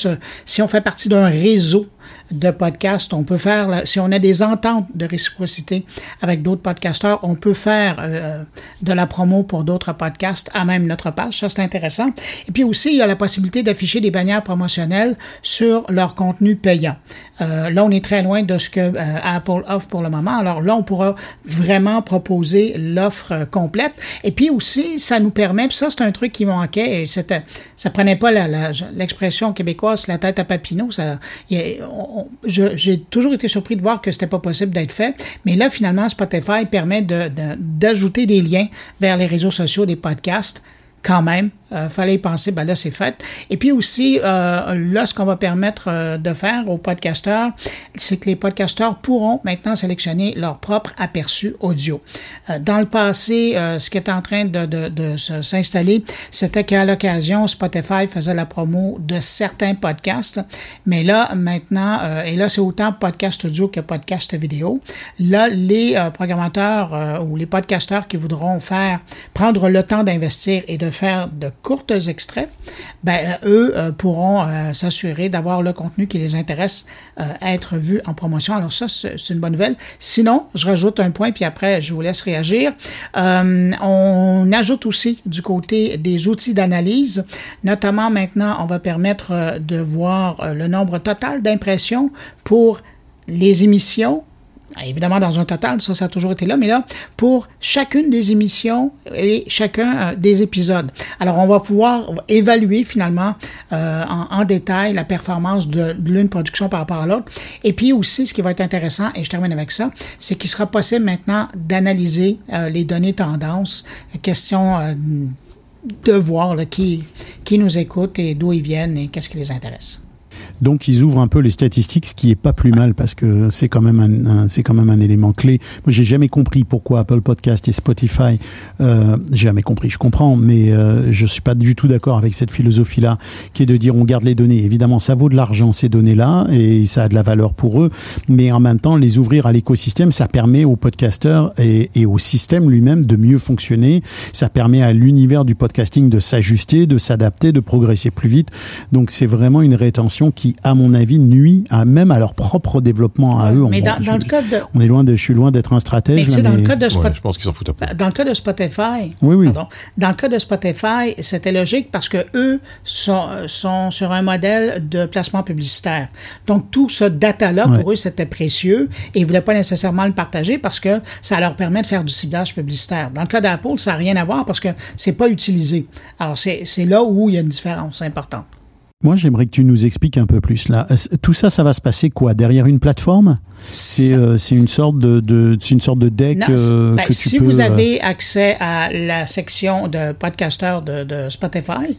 si on fait partie d'un réseau de podcasts, on peut faire, si on a des ententes de réciprocité avec d'autres podcasteurs, on peut faire euh, de la promo pour d'autres podcasts à même notre page. Ça, c'est intéressant. Et puis aussi, il y a la possibilité d'afficher des bannières promotionnelles sur leur contenu payant. Euh, là, on est très loin de ce que euh, Apple offre pour le moment. Alors là, on pourra vraiment proposer l'offre euh, complète. Et puis aussi, ça nous permet, puis ça, c'est un truc qui manquait, et c'était, ça prenait pas la- la- l'expression québécoise, la tête à Papineau. J'ai toujours été surpris de voir que c'était pas possible d'être fait. Mais là, finalement, Spotify permet d'ajouter des liens vers les réseaux sociaux des podcasts quand même. Euh, fallait y penser, ben là, c'est fait. Et puis aussi, euh, là, ce qu'on va permettre euh, de faire aux podcasteurs, c'est que les podcasteurs pourront maintenant sélectionner leur propre aperçu audio. Euh, dans le passé, euh, ce qui est en train de, de, de s'installer, c'était qu'à l'occasion, Spotify faisait la promo de certains podcasts. Mais là, maintenant, et là, c'est autant podcast audio que podcast vidéo. Là, les programmateurs ou les podcasteurs qui voudront faire, prendre le temps d'investir et de faire de courts extraits, ben, euh, eux euh, pourront euh, s'assurer d'avoir le contenu qui les intéresse euh, à être vu en promotion. Alors ça, c'est une bonne nouvelle. Sinon, je rajoute un point, puis après, je vous laisse réagir. Euh, on ajoute aussi du côté des outils d'analyse, notamment maintenant, on va permettre euh, de voir euh, le nombre total d'impressions pour les émissions Évidemment, dans un total, ça, ça a toujours été là, mais là, pour chacune des émissions et chacun euh, des épisodes. Alors, on va pouvoir évaluer finalement euh, en, en détail la performance de, de l'une production par rapport à l'autre. Et puis aussi, ce qui va être intéressant, et je termine avec ça, c'est qu'il sera possible maintenant d'analyser euh, les données tendances, question euh, de voir là, qui, qui nous écoute et d'où ils viennent et qu'est-ce qui les intéresse. Donc ils ouvrent un peu les statistiques, ce qui est pas plus mal parce que c'est quand même un, un- c'est quand même un élément clé. Moi, j'ai jamais compris pourquoi Apple Podcast et Spotify. Euh, j'ai jamais compris. Je comprends, mais euh, je suis pas du tout d'accord avec cette philosophie-là, qui est de dire on garde les données. Évidemment, ça vaut de l'argent ces données-là et ça a de la valeur pour eux, mais en même temps, les ouvrir à l'écosystème, ça permet aux podcasteurs et, et au système lui-même de mieux fonctionner. Ça permet à l'univers du podcasting de s'ajuster, de s'adapter, de progresser plus vite. Donc c'est vraiment une rétention qui, à mon avis, nuit à, même à leur propre développement à eux. Mais On- dans, dans le cas de, on est loin de, je suis loin d'être un stratège. mais tu sais, là, dans le cas de Ouais, Spotify, je pense qu'ils s'en foutent un peu. Dans le cas de Spotify, Oui, oui. pardon, dans le cas de Spotify, c'était logique parce que eux sont, sont sur un modèle de placement publicitaire. Donc tout ce data-là Ouais. pour eux c'était précieux et ils voulaient pas nécessairement le partager parce que ça leur permet de faire du ciblage publicitaire. Dans le cas d'Apple, ça n'a rien à voir parce que c'est pas utilisé. Alors c'est c'est là où il y a une différence importante. Moi, j'aimerais que tu nous expliques un peu plus là. Tout ça, ça va se passer quoi? Derrière une plateforme? C'est euh, une sorte de, de une sorte de deck Non, euh, ben, que tu si peux. vous euh, avez accès à la section de podcasteurs de, de Spotify,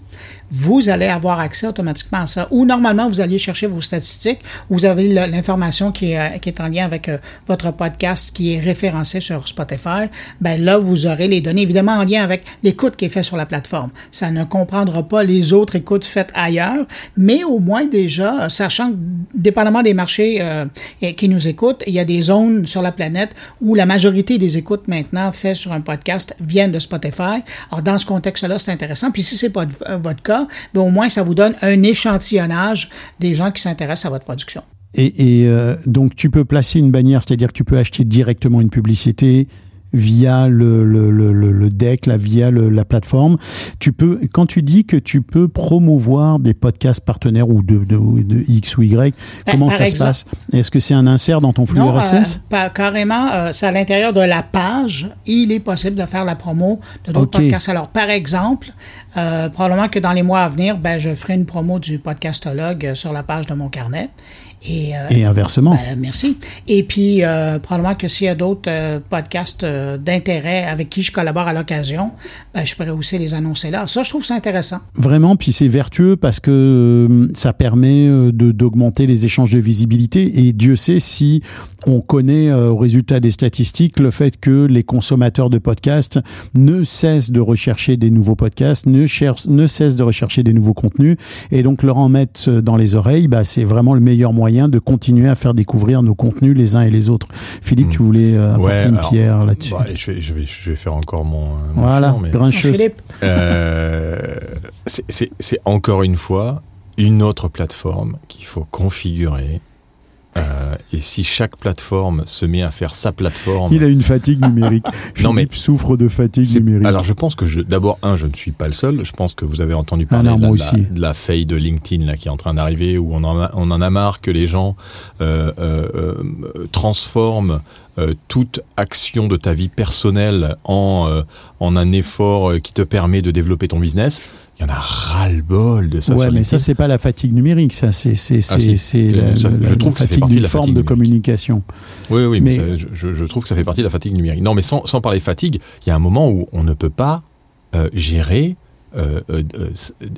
vous allez avoir accès automatiquement à ça. Ou normalement, vous alliez chercher vos statistiques, vous avez l'information qui est, euh, qui est en lien avec euh, votre podcast qui est référencé sur Spotify. Ben là, vous aurez les données, évidemment en lien avec l'écoute qui est faite sur la plateforme. Ça ne comprendra pas les autres écoutes faites ailleurs, mais au moins déjà, sachant que dépendamment des marchés euh, qui nous écoutent, il y a des zones sur la planète où la majorité des écoutes maintenant faites sur un podcast viennent de Spotify. Alors dans ce contexte-là, c'est intéressant. Puis si c'est pas euh, votre cas, ben au moins ça vous donne un échantillonnage des gens qui s'intéressent à votre production. Et, et, euh, donc tu peux placer une bannière, c'est-à-dire que tu peux acheter directement une publicité via le, le, le, le deck, là, via le, la plateforme. Tu peux, quand tu dis que tu peux promouvoir des podcasts partenaires ou de, de, de X ou Y, comment par ça se passe? Est-ce que c'est un insert dans ton flux Non, RSS euh, pas- carrément, euh, c'est à l'intérieur de la page. Il est possible de faire la promo de d'autres Ok. podcasts. Alors, par exemple, euh, probablement que dans les mois à venir, ben, je ferai une promo du podcastologue euh, sur la page de mon carnet. Et, euh, Et inversement. ben, merci. Et puis, euh, probablement que s'il y a d'autres euh, podcasts euh, d'intérêt avec qui je collabore à l'occasion, ben, je pourrais aussi les annoncer là. Ça, je trouve ça intéressant. Vraiment, puis c'est vertueux parce que euh, ça permet d'augmenter les échanges de visibilité et Dieu sait si on connaît au résultat des statistiques le fait que les consommateurs de podcasts ne cessent de rechercher des nouveaux podcasts, ne cherchent, ne cessent de rechercher des nouveaux contenus et donc leur en mettre dans les oreilles, bah, c'est vraiment le meilleur moyen de continuer à faire découvrir nos contenus les uns et les autres. Philippe, tu voulais euh, apporter Ouais, une alors, pierre là-dessus. bah, je, vais, je, vais, je vais faire encore mon. mon voilà, mais- grincheux. Philippe, Euh, c'est- c'est c'est encore une fois une autre plateforme qu'il faut configurer. Euh, et si chaque plateforme se met à faire sa plateforme, Il a une fatigue numérique. Non, mais- Philippe souffre de fatigue numérique. Alors je pense que je, d'abord un, je ne suis pas le seul. Je pense que vous avez entendu Ah parler non, de, la, aussi. de la faille de LinkedIn là qui est en train d'arriver, où on en a, on en a marre que les gens euh, euh, euh, transforment euh, toute action de ta vie personnelle en euh, en un effort euh, qui te permet de développer ton business. Il y en a ras-le-bol de ça. ouais, sur mais ça, c'est pas la fatigue numérique, ça, c'est c'est Ah, Euh, la, ça, la- je la trouve fait fatigue d'une la forme fatigue de communication. Oui, oui, mais, Mais- ça, je, je trouve que ça fait partie de la fatigue numérique. Non, mais sans, sans parler fatigue, il y a un moment où on ne peut pas euh, gérer euh, euh, euh,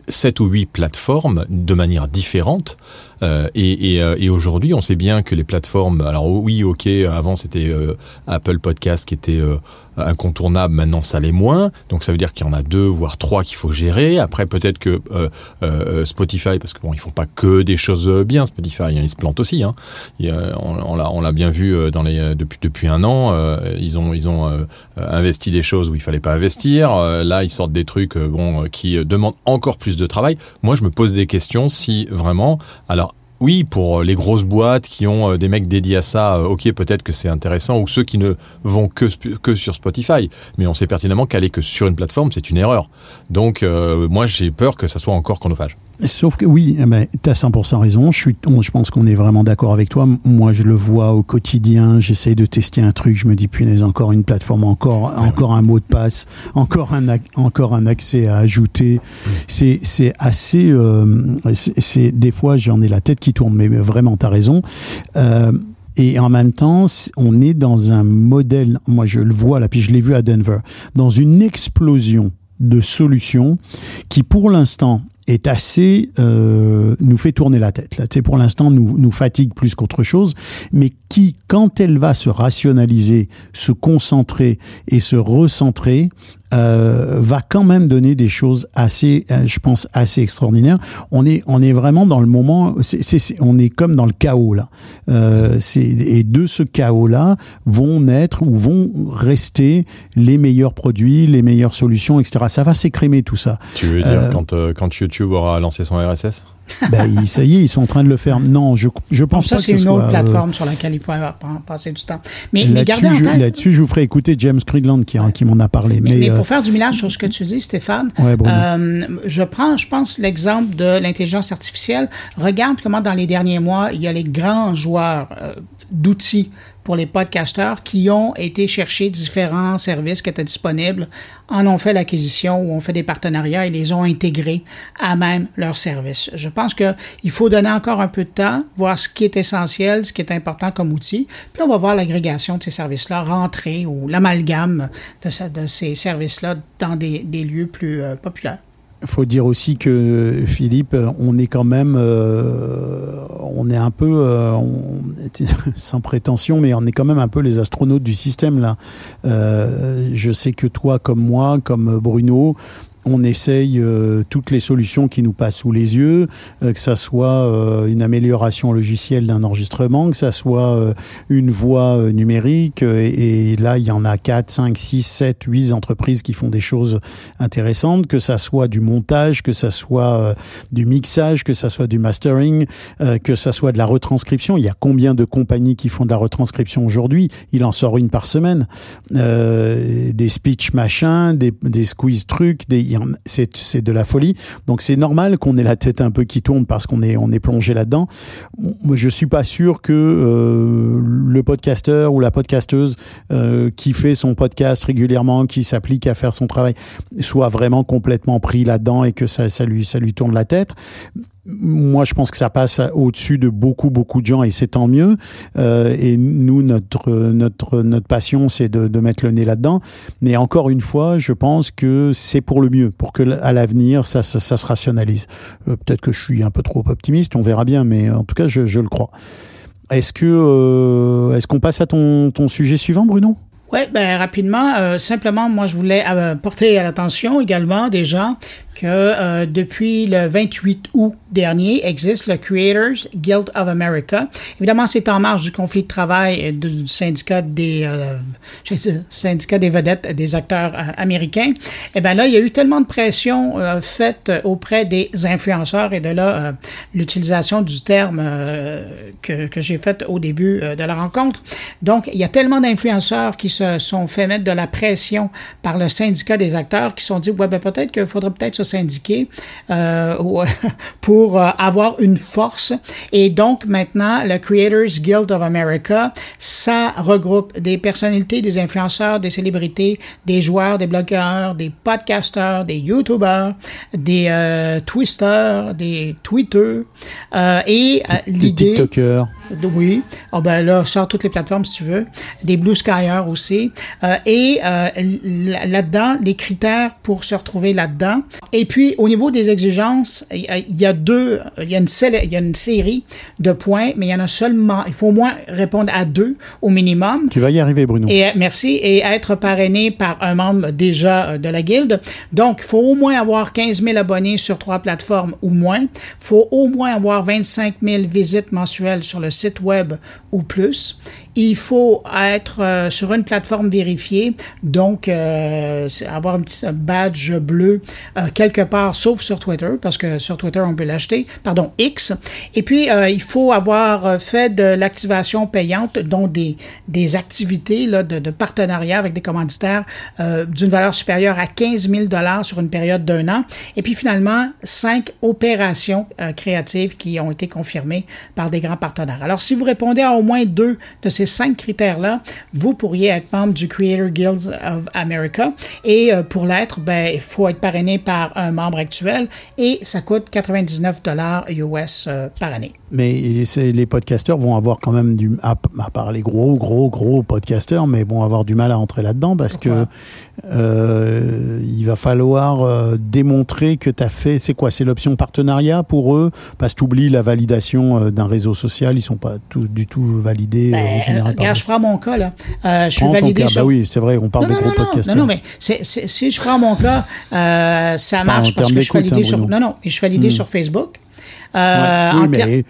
sept ou huit plateformes de manière différente. Euh, et et, euh, et aujourd'hui, on sait bien que les plateformes. Alors oui, ok, avant c'était euh, Apple Podcast qui était euh, incontournable. Maintenant, ça l'est moins. Donc ça veut dire qu'il y en a deux, voire trois qu'il faut gérer. Après, peut-être que euh, euh, Spotify, parce que bon, ils font pas que des choses bien. Spotify, hein, ils se plantent aussi. Hein. Euh, on l'a bien vu euh, dans les euh, depuis un an. euh, ils ont ils ont euh, euh, investi des choses où il fallait pas investir. Euh, là, ils sortent des trucs euh, bon euh, qui euh, demandent encore plus de travail. Moi, je me pose des questions si vraiment. Alors oui, pour euh, les grosses boîtes qui ont euh, des mecs dédiés à ça, euh, ok, peut-être que c'est intéressant, ou ceux qui ne vont que, que sur Spotify. Mais on sait pertinemment qu'aller que sur une plateforme, c'est une erreur. Donc, moi, j'ai peur que ça soit encore chronophage. Sauf que oui, eh tu as 100% raison. Je, suis, je pense qu'on est vraiment d'accord avec toi. Moi, je le vois au quotidien. J'essaye de tester un truc. Je me dis, punaise, encore une plateforme, encore, encore un mot de passe, encore un, encore un accès à ajouter. C'est, c'est assez. euh, c'est, des fois, j'en ai la tête qui tourne, mais vraiment, tu as raison. Euh, et en même temps, on est dans un modèle, moi je le vois là, puis je l'ai vu à Denver, dans une explosion de solutions qui pour l'instant est assez euh, nous fait tourner la tête là. Pour l'instant nous nous fatigue plus qu'autre chose. Mais qui quand elle va se rationaliser se concentrer et se recentrer euh, va quand même donner des choses assez euh, je pense assez extraordinaires. On est on est vraiment dans le moment c'est c'est- on est comme dans le chaos là. Euh, c'est et de ce chaos là vont naître ou vont rester les meilleurs produits les meilleures solutions etc ça va s'écrémer tout ça. Tu veux dire Euh, quand, quand YouTube aura lancé son RSS ben, ça y est, ils sont en train de le faire. Non, je, je pense ça, pas que c'est ce une soit, autre euh, plateforme sur laquelle il faut passer du temps. Mais, mais Là-dessus, gardez en tête. là-dessus, je vous ferai écouter James Cridland qui, qui m'en a parlé. Mais, Mais, mais euh, pour faire du millage sur ce que tu dis, Stéphane, Ouais, euh, je prends, je pense, l'exemple de l'intelligence artificielle. Regarde comment dans les derniers mois, il y a les grands joueurs d'outils pour les podcasteurs qui ont été chercher différents services qui étaient disponibles, en ont fait l'acquisition ou ont fait des partenariats et les ont intégrés à même leurs services. Je pense que il faut donner encore un peu de temps, voir ce qui est essentiel, ce qui est important comme outil, puis on va voir l'agrégation de ces services-là rentrer ou l'amalgame de, ces services-là dans des, des lieux plus euh, populaires. Faut dire aussi que Philippe, on est quand même, euh, on est un peu, euh, sans prétention, mais on est quand même un peu les astronautes du système là. Euh, je sais que toi, comme moi, comme Bruno, on essaye euh, toutes les solutions qui nous passent sous les yeux, euh, que ça soit euh, une amélioration logicielle d'un enregistrement, que ça soit euh, une voix euh, numérique. euh, et, et là, il y en a 4, 5, 6, 7, 8 entreprises qui font des choses intéressantes, que ça soit du montage, que ça soit du mixage, que ça soit du mastering, que ça soit de la retranscription. Il y a combien de compagnies qui font de la retranscription aujourd'hui? Il en sort une par semaine. Des speech machins, des, des squeeze trucs, des, c'est, de la folie. Donc c'est normal qu'on ait la tête un peu qui tourne parce qu'on est, on est plongé là-dedans. Moi, je suis pas sûr que euh, le podcasteur ou la podcasteuse euh, qui fait son podcast régulièrement, qui s'applique à faire son travail, soit vraiment complètement pris là-dedans et que ça, ça lui, ça lui tourne la tête. Moi, je pense que ça passe au-dessus de beaucoup, beaucoup de gens et c'est tant mieux. Euh, et nous, notre, notre, notre passion, c'est de, de mettre le nez là-dedans. Mais encore une fois, je pense que c'est pour le mieux, pour que à l'avenir, ça, ça, se rationalise. Euh, Peut-être que je suis un peu trop optimiste, on verra bien, mais en tout cas, je, je le crois. Est-ce que euh, est-ce qu'on passe à ton, ton sujet suivant, Bruno? Oui, ben rapidement, simplement, moi, je voulais porter à l'attention également des gens que euh, depuis le 28 août dernier existe le Creators Guild of America. Évidemment, c'est en marge du conflit de travail et du syndicat des euh, syndicat des vedettes des acteurs euh, américains. Et ben là, il y a eu tellement de pression euh, faite auprès des influenceurs et de là euh, l'utilisation du terme euh, que, que j'ai fait au début euh, de la rencontre. Donc, il y a tellement d'influenceurs qui se sont fait mettre de la pression par le syndicat des acteurs qui se sont dit ouais ben peut-être qu'il faudrait peut-être se syndiquer euh, ou- pour euh, avoir une force. Et donc maintenant, le Creators Guild of America, ça regroupe des personnalités, des influenceurs, des célébrités, des joueurs, des blogueurs, des podcasteurs, des YouTubers, des euh, twisters, des tweeters. Euh, et euh, Des l'idée... TikTokers. Oui. Ah ben là, sort toutes les plateformes si tu veux. Des Blue Skyers aussi. Euh, et euh, là-dedans, les critères pour se retrouver là-dedans. Et puis, au niveau des exigences, il y a- deux, il y a, une sélé- il y a une série de points, mais il y en a seulement, il faut au moins répondre à deux au minimum. Tu vas y arriver, Bruno. Et euh, merci et être parrainé par un membre déjà euh, de la guilde. Donc, il faut au moins avoir 15 000 abonnés sur trois plateformes ou moins. Il faut au moins avoir 25 000 visites mensuelles sur le site web ou plus. Il faut être euh, sur une plateforme vérifiée, donc euh, avoir un petit badge bleu euh, quelque part, sauf sur Twitter, parce que sur Twitter on peut l'acheter, pardon, X. Et puis il faut avoir fait de l'activation payante, dont des, des activités là, de, partenariat avec des commanditaires d'une valeur supérieure à 15 000 dollars sur une période d'un an. Et puis finalement, cinq opérations créatives qui ont été confirmées par des grands partenaires. Alors si vous répondez à au moins deux de ces cinq critères-là, vous pourriez être membre du Creator Guild of America. Et euh, pour l'être, ben, il faut être parrainé par un membre actuel et ça coûte 99 dollars US euh, par année. Mais les podcasteurs vont avoir quand même du, à, à part les gros, gros, gros podcasteurs, mais vont avoir du mal à entrer là-dedans parce Pourquoi? que euh, il va falloir euh, démontrer que tu as fait. C'est quoi? C'est l'option partenariat pour eux? Parce que tu oublies la validation euh, d'un réseau social, ils sont pas tout, du tout validés. euh, Ben, en général, par regarde, je prends mon cas, là. Euh, je suis Prends ton validé cas. sur... Bah oui, c'est vrai, on parle non, de non, gros non, non, non, non, mais c'est- c'est- si je prends mon cas, euh, ça en marche parce termes que je suis d'écoute, validé hein, sur... Non, non, je suis validé sur Facebook. Ouais. en oui, ter- mais,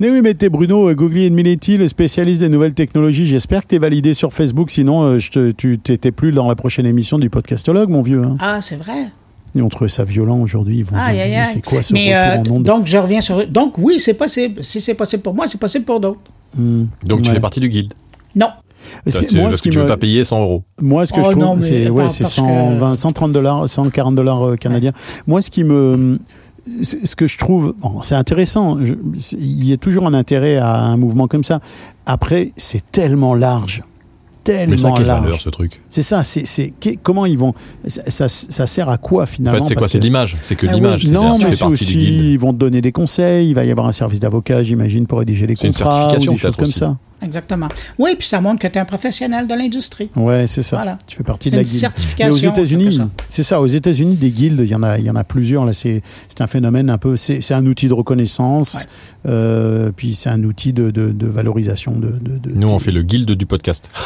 mais oui, mais t'es Bruno euh, Googly Minetti, le spécialiste des nouvelles technologies. J'espère que t'es validé sur Facebook, sinon euh, je te, tu t'étais plus dans la prochaine émission du podcastologue, mon vieux. hein. Ah, c'est vrai. Et on trouvait ça violent aujourd'hui. Ils vont aïe. C'est quoi ce Mais, retour euh, en Donc, je reviens sur... Donc, oui, c'est possible. Si c'est possible pour moi, c'est possible pour d'autres. Donc tu fais partie du guild. Non. Moi, parce ce que qui tu veux me- pas payer 100 euros. Moi, ce que Oh je trouve, c'est pas ouais, c'est parce 120, que- 130 dollars, 140 dollars canadiens. Moi, ce qui me, ce que je trouve, bon, c'est intéressant. Je- Il y a toujours un intérêt à un mouvement comme ça. Après, c'est tellement large, Mais ça, tellement quelle large. valeur ce truc C'est ça. C'est, comment ils vont. Ça, ça, ça sert à quoi En finalement fait, c'est quoi? C'est de l'image. C'est que Ah l'image. Non, mais c'est aussi, ils vont te donner des conseils. Il va y avoir un service d'avocat, j'imagine, pour rédiger les C'est une contrats ou certification, des choses comme aussi. ça. Exactement. Oui, puis ça montre que tu es un professionnel de l'industrie. Ouais, c'est ça. Voilà. Tu fais partie de Une la guilde. certification, Mais aux États-Unis, c'est ça. Aux États-Unis, des guildes, il y en a, il y en a plusieurs. Là, c'est, c'est un phénomène un peu. C'est, c'est un outil de reconnaissance. Ouais. euh, puis c'est un outil de, de, de valorisation de. de, de- Nous, on fait le guild du podcast.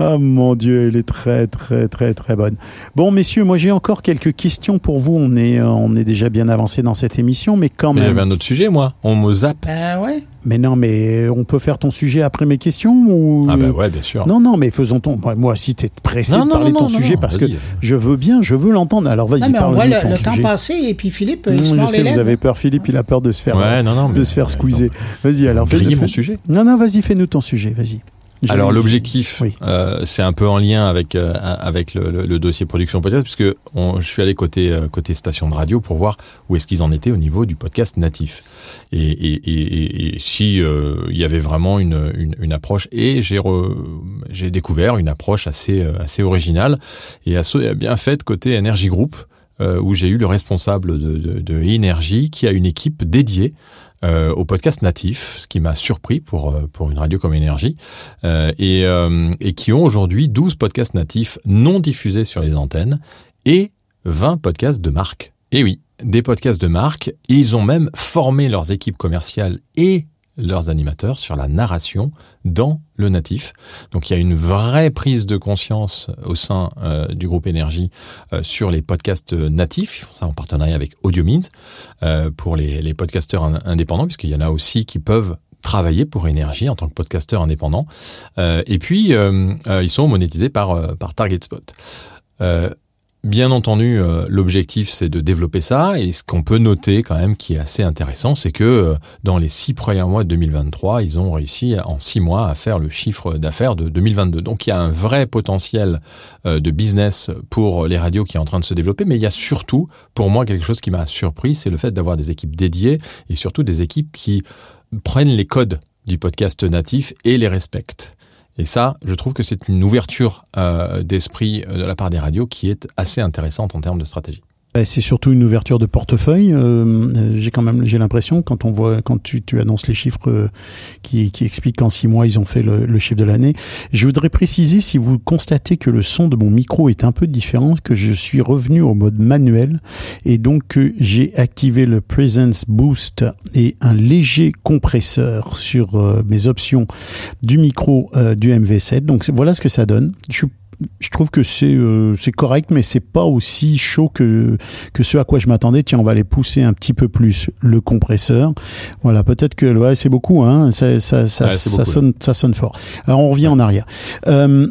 Oh mon Dieu, elle est très très très très bonne. Bon messieurs, moi j'ai encore quelques questions pour vous. On est euh, on est déjà bien avancé dans cette émission, mais quand Mais même. j'avais un autre sujet, moi. On me zappe. Ben ouais. Mais non, mais on peut faire ton sujet après mes questions ou? Ah bah ouais, bien sûr. Non non, mais faisons ton. Moi, Moi, si t'es pressé Non, de parler non, ton non, sujet non, parce que je veux bien, je veux l'entendre. Alors vas-y, mais on parle voit de le, ton le sujet. temps passer et puis Philippe euh, Mmh, je explore sais, les vous avez peur, Philippe, il a peur de se faire, Ouais, non, non, de se faire squeezer. Vas-y, alors fais, Griller fais- mon sujet. Non, non, vas-y, fais-nous ton sujet, vas-y. Alors l'objectif, Oui. euh, c'est un peu en lien avec euh, avec le, le- le dossier production podcast, puisque on- je suis allé côté euh, côté station de radio pour voir où est-ce qu'ils en étaient au niveau du podcast natif, et, et, et, et- et si euh, il y avait vraiment une, une, une approche, et j'ai j'ai découvert une approche assez euh, assez originale et assez bien faite côté Energy Group, euh, où j'ai eu le responsable de, de, de Energy qui a une équipe dédiée euh, au podcast natif, ce qui m'a surpris pour, euh, pour une radio comme Énergie, euh, et, euh, et qui ont aujourd'hui 12 podcasts natifs non diffusés sur les antennes et 20 podcasts de marque. Et oui, des podcasts de marque, et ils ont même formé leurs équipes commerciales et leurs animateurs sur la narration dans le natif. Donc il y a une vraie prise de conscience au sein euh, du groupe Énergie euh, sur les podcasts natifs. Ils font ça en partenariat avec AudioMeans euh, pour les, les podcasteurs in- indépendants, puisqu'il y en a aussi qui peuvent travailler pour Énergie en tant que podcasteur indépendant. Euh, et puis, euh, euh, ils sont monétisés par, euh, par TargetSpot. Bien entendu, euh, l'objectif c'est de développer ça et ce qu'on peut noter quand même qui est assez intéressant, c'est que euh, dans les six premiers mois de 2023, ils ont réussi en six mois à faire le chiffre d'affaires de 2022. Donc il y a un vrai potentiel euh, de business pour les radios qui est en train de se développer, mais il y a surtout, pour moi, quelque chose qui m'a surpris, c'est le fait d'avoir des équipes dédiées et surtout des équipes qui prennent les codes du podcast natif et les respectent. Et ça, je trouve que c'est une ouverture euh, d'esprit euh, de la part des radios qui est assez intéressante en termes de stratégie. Bah, C'est surtout une ouverture de portefeuille. Euh, euh, j'ai quand même j'ai l'impression quand on voit quand tu, tu annonces les chiffres euh, qui, qui expliquent qu'en six mois ils ont fait le, le chiffre de l'année. Je voudrais préciser si vous constatez que le son de mon micro est un peu différent, que je suis revenu au mode manuel et donc que j'ai activé le Presence Boost et un léger compresseur sur euh, mes options du micro du MV7. Donc voilà ce que ça donne. Je trouve que c'est euh, c'est correct, mais c'est pas aussi chaud que que ce à quoi je m'attendais. Tiens, on va aller pousser un petit peu plus le compresseur. Voilà, peut-être que ouais, c'est beaucoup. Hein, ça ça ça, Ouais, c'est ça beaucoup, sonne ça sonne fort. Alors on revient en arrière. Euh,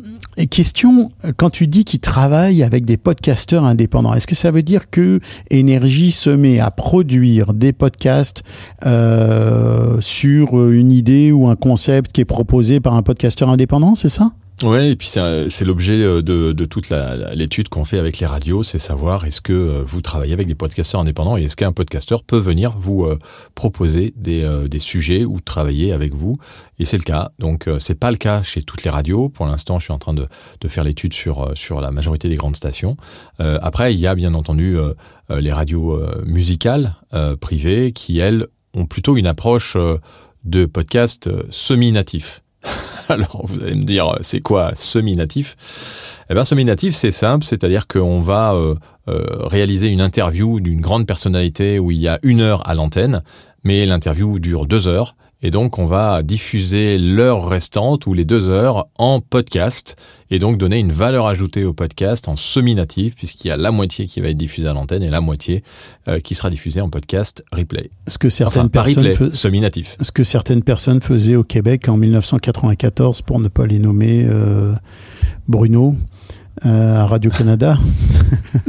question, quand tu dis qu'ils travaillent avec des podcasteurs indépendants, est-ce que ça veut dire que Énergie se met à produire des podcasts euh, sur une idée ou un concept qui est proposé par un podcasteur indépendant, c'est ça? Ouais, et puis c'est l'objet euh, de, de toute l'étude qu'on fait avec les radios, c'est savoir est-ce que euh, vous travaillez avec des podcasteurs indépendants et est-ce qu'un podcasteur peut venir vous euh, proposer des, des sujets ou travailler avec vous. Et c'est le cas. Donc c'est pas le cas chez toutes les radios. Pour l'instant, je suis en train de, de faire l'étude sur sur la majorité des grandes stations. Après, il y a bien entendu les radios musicales privées qui elles ont plutôt une approche de podcast semi-natif. Alors, vous allez me dire, euh, c'est quoi semi-natif? Eh bien, semi-natif, c'est simple, c'est-à-dire qu'on va euh, euh, réaliser une interview d'une grande personnalité où il y a une heure à l'antenne, mais l'interview dure deux heures. Et donc, on va diffuser l'heure restante ou les deux heures en podcast et donc donner une valeur ajoutée au podcast en semi-natif, puisqu'il y a la moitié qui va être diffusée à l'antenne et la moitié euh, qui sera diffusée en podcast replay. Ce que certaines Enfin, personnes fais- semi-natif. ce que certaines personnes faisaient au Québec en 1994, pour ne pas les nommer, euh, Bruno, euh, à Radio-Canada.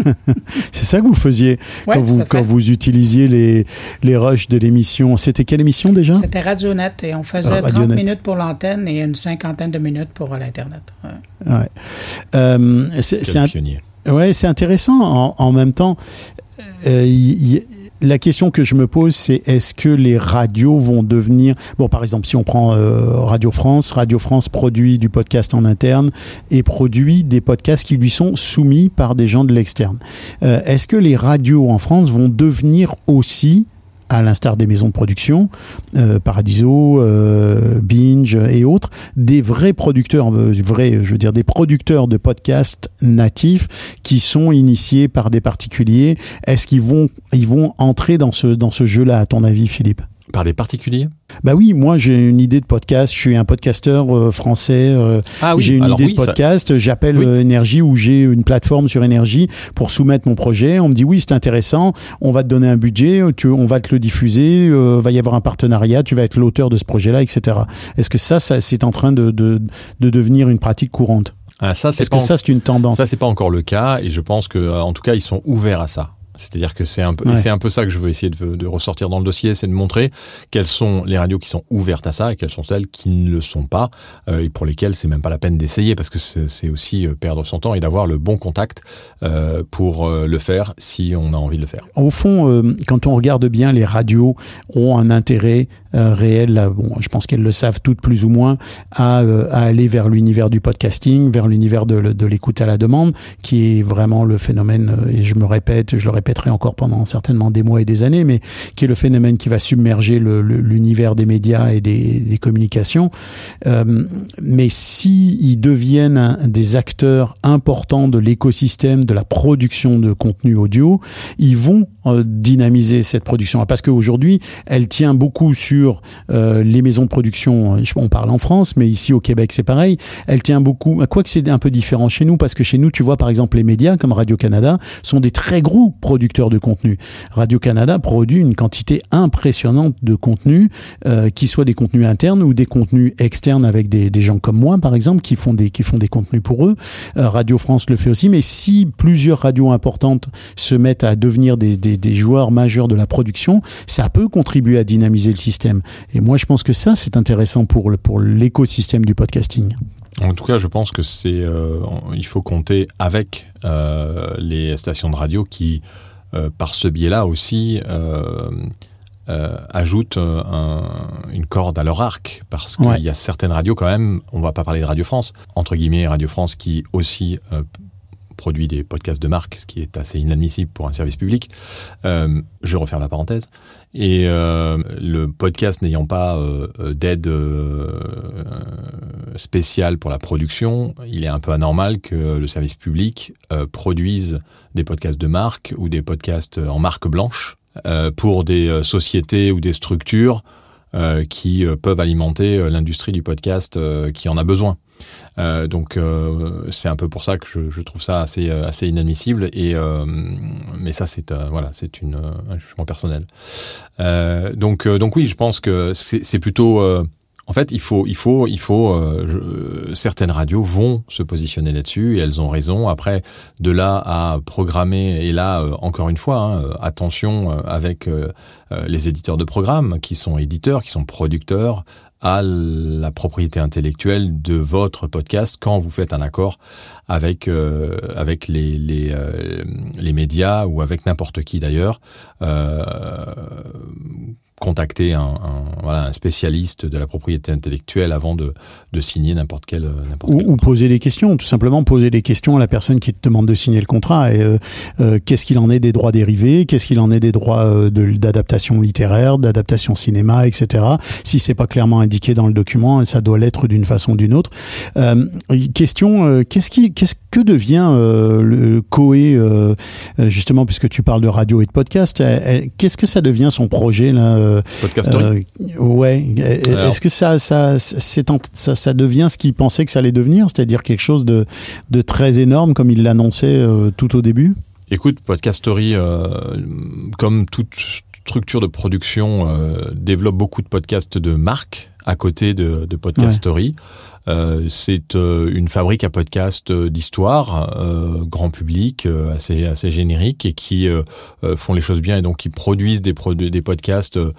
c'est ça que vous faisiez Ouais, quand, vous, quand utilisiez les, les rushs de l'émission. C'était quelle émission déjà? C'était Radionet et on faisait Ah, 30 Radionet. minutes pour l'antenne et une cinquantaine de minutes pour euh, l'Internet. Ouais. Ouais. Euh, c'est un- pionnier. Ouais, c'est intéressant. En, en même temps, euh, y- y- la question que je me pose, c'est est-ce que les radios vont devenir... Bon, par exemple, si on prend euh, Radio France, Radio France produit du podcast en interne et produit des podcasts qui lui sont soumis par des gens de l'externe. Euh, est-ce que les radios en France vont devenir aussi à l'instar des maisons de production, euh, Paradiso, euh, Binge et autres, des vrais producteurs, euh, vrais, je veux dire des producteurs de podcasts natifs qui sont initiés par des particuliers. Est-ce qu'ils vont, ils vont entrer dans ce dans ce jeu-là, à ton avis, Philippe? Par des particuliers Bah oui, moi j'ai une idée de podcast. Je suis un podcasteur euh, français. euh, Ah oui, j'ai une idée oui, de ça- podcast. J'appelle Oui. euh, Énergie ou j'ai une plateforme sur Énergie pour soumettre mon projet. On me dit oui, c'est intéressant. On va te donner un budget. Tu, on va te le diffuser. euh, va y avoir un partenariat. Tu vas être l'auteur de ce projet-là, etc. Est-ce que ça, ça c'est en train de, de, de devenir une pratique courante? Ah, ça, c'est Est-ce que en- ça, c'est une tendance? Ça, c'est pas encore le cas, et je pense que, en tout cas, ils sont ouverts à ça. C'est-à-dire que c'est un peu, et Ouais. c'est un peu ça que je veux essayer de, de ressortir dans le dossier, c'est de montrer quelles sont les radios qui sont ouvertes à ça et quelles sont celles qui ne le sont pas euh, et pour lesquelles c'est même pas la peine d'essayer parce que c'est c'est aussi euh, perdre son temps et d'avoir le bon contact euh, pour le faire si on a envie de le faire. Au fond, euh, quand on regarde bien, les radios ont un intérêt réel, bon, je pense qu'elles le savent toutes plus ou moins, à, à aller vers l'univers du podcasting, vers l'univers de, l'écoute à la demande, qui est vraiment le phénomène, et je me répète, je le répéterai encore pendant certainement des mois et des années, mais qui est le phénomène qui va submerger l'univers des médias et des, communications. Euh, mais si ils deviennent des acteurs importants de l'écosystème de la production de contenu audio, ils vont euh, dynamiser cette production. Parce qu'aujourd'hui, elle tient beaucoup sur euh, les maisons de production. On parle en France, mais ici au Québec, c'est pareil. Elle tient beaucoup. Quoique c'est un peu différent chez nous, parce que chez nous, tu vois, par exemple, les médias comme Radio-Canada sont des très gros producteurs de contenu. Radio-Canada produit une quantité impressionnante de contenu, euh, qui soient des contenus internes ou des contenus externes avec des, gens comme moi, par exemple, qui font des, qui font des contenus pour eux. Euh, Radio France le fait aussi. Mais si plusieurs radios importantes se mettent à devenir des, des, joueurs majeurs de la production, ça peut contribuer à dynamiser le système. Et moi, je pense que ça, c'est intéressant pour le- pour l'écosystème du podcasting. En tout cas, je pense que c'est, euh, il faut compter avec euh, les stations de radio qui, par ce biais-là aussi, euh, euh, ajoutent euh, un- une corde à leur arc, parce qu'il Ouais. y a certaines radios quand même. On va pas parler de Radio France, entre guillemets, Radio France qui aussi euh, produit des podcasts de marque, ce qui est assez inadmissible pour un service public. Euh, je referme la parenthèse. Et euh, le podcast n'ayant pas euh, d'aide spéciale pour la production, il est un peu anormal que le service public produise des podcasts de marque ou des podcasts en marque blanche pour des sociétés ou des structures qui euh, peuvent alimenter euh, l'industrie du podcast euh, qui en a besoin. Euh, donc euh, c'est un peu pour ça que je, je trouve ça assez euh, assez inadmissible et euh, mais ça c'est euh, voilà c'est une euh, un jugement personnel. Euh, donc euh, donc oui je pense que c'est plutôt euh, en fait, il faut, il faut, il faut. euh, certaines radios vont se positionner là-dessus et elles ont raison. Après, de là à programmer et là, euh, encore une fois, hein, euh, attention avec les éditeurs de programmes qui sont éditeurs, qui sont producteurs à la propriété intellectuelle de votre podcast quand vous faites un accord avec euh, avec les les, euh, les médias ou avec n'importe qui d'ailleurs. Euh, contacter un, un- voilà, un spécialiste de la propriété intellectuelle avant de, de signer n'importe quel, n'importe Ou, quel ou poser des questions, tout simplement poser des questions à la personne qui te demande de signer le contrat. Et euh, euh, qu'est-ce qu'il en est des droits dérivés? Qu'est-ce qu'il en est des droits euh, de- d'adaptation littéraire, d'adaptation cinéma, etc. Si c'est pas clairement indiqué dans le document, ça doit l'être d'une façon ou d'une autre. Euh, question euh, qu'est-ce qui, qu'est-ce que devient euh, le Coé justement puisque tu parles de radio et de podcast Qu'est-ce que ça devient son projet là Podcasterie. euh, ouais. Est-ce que ça, ça, ça, ça devient ce qu'il pensait que ça allait devenir, c'est-à-dire quelque chose de, de très énorme comme il l'annonçait tout au début? Écoute, Podcastory, euh, comme toute structure de production, euh, développe beaucoup de podcasts de marque à côté de, de Podcastory. Euh, c'est euh, une fabrique à podcasts euh, d'histoire, euh, grand public, euh, assez, assez générique, et qui font les choses bien et donc qui produisent des, des podcasts euh,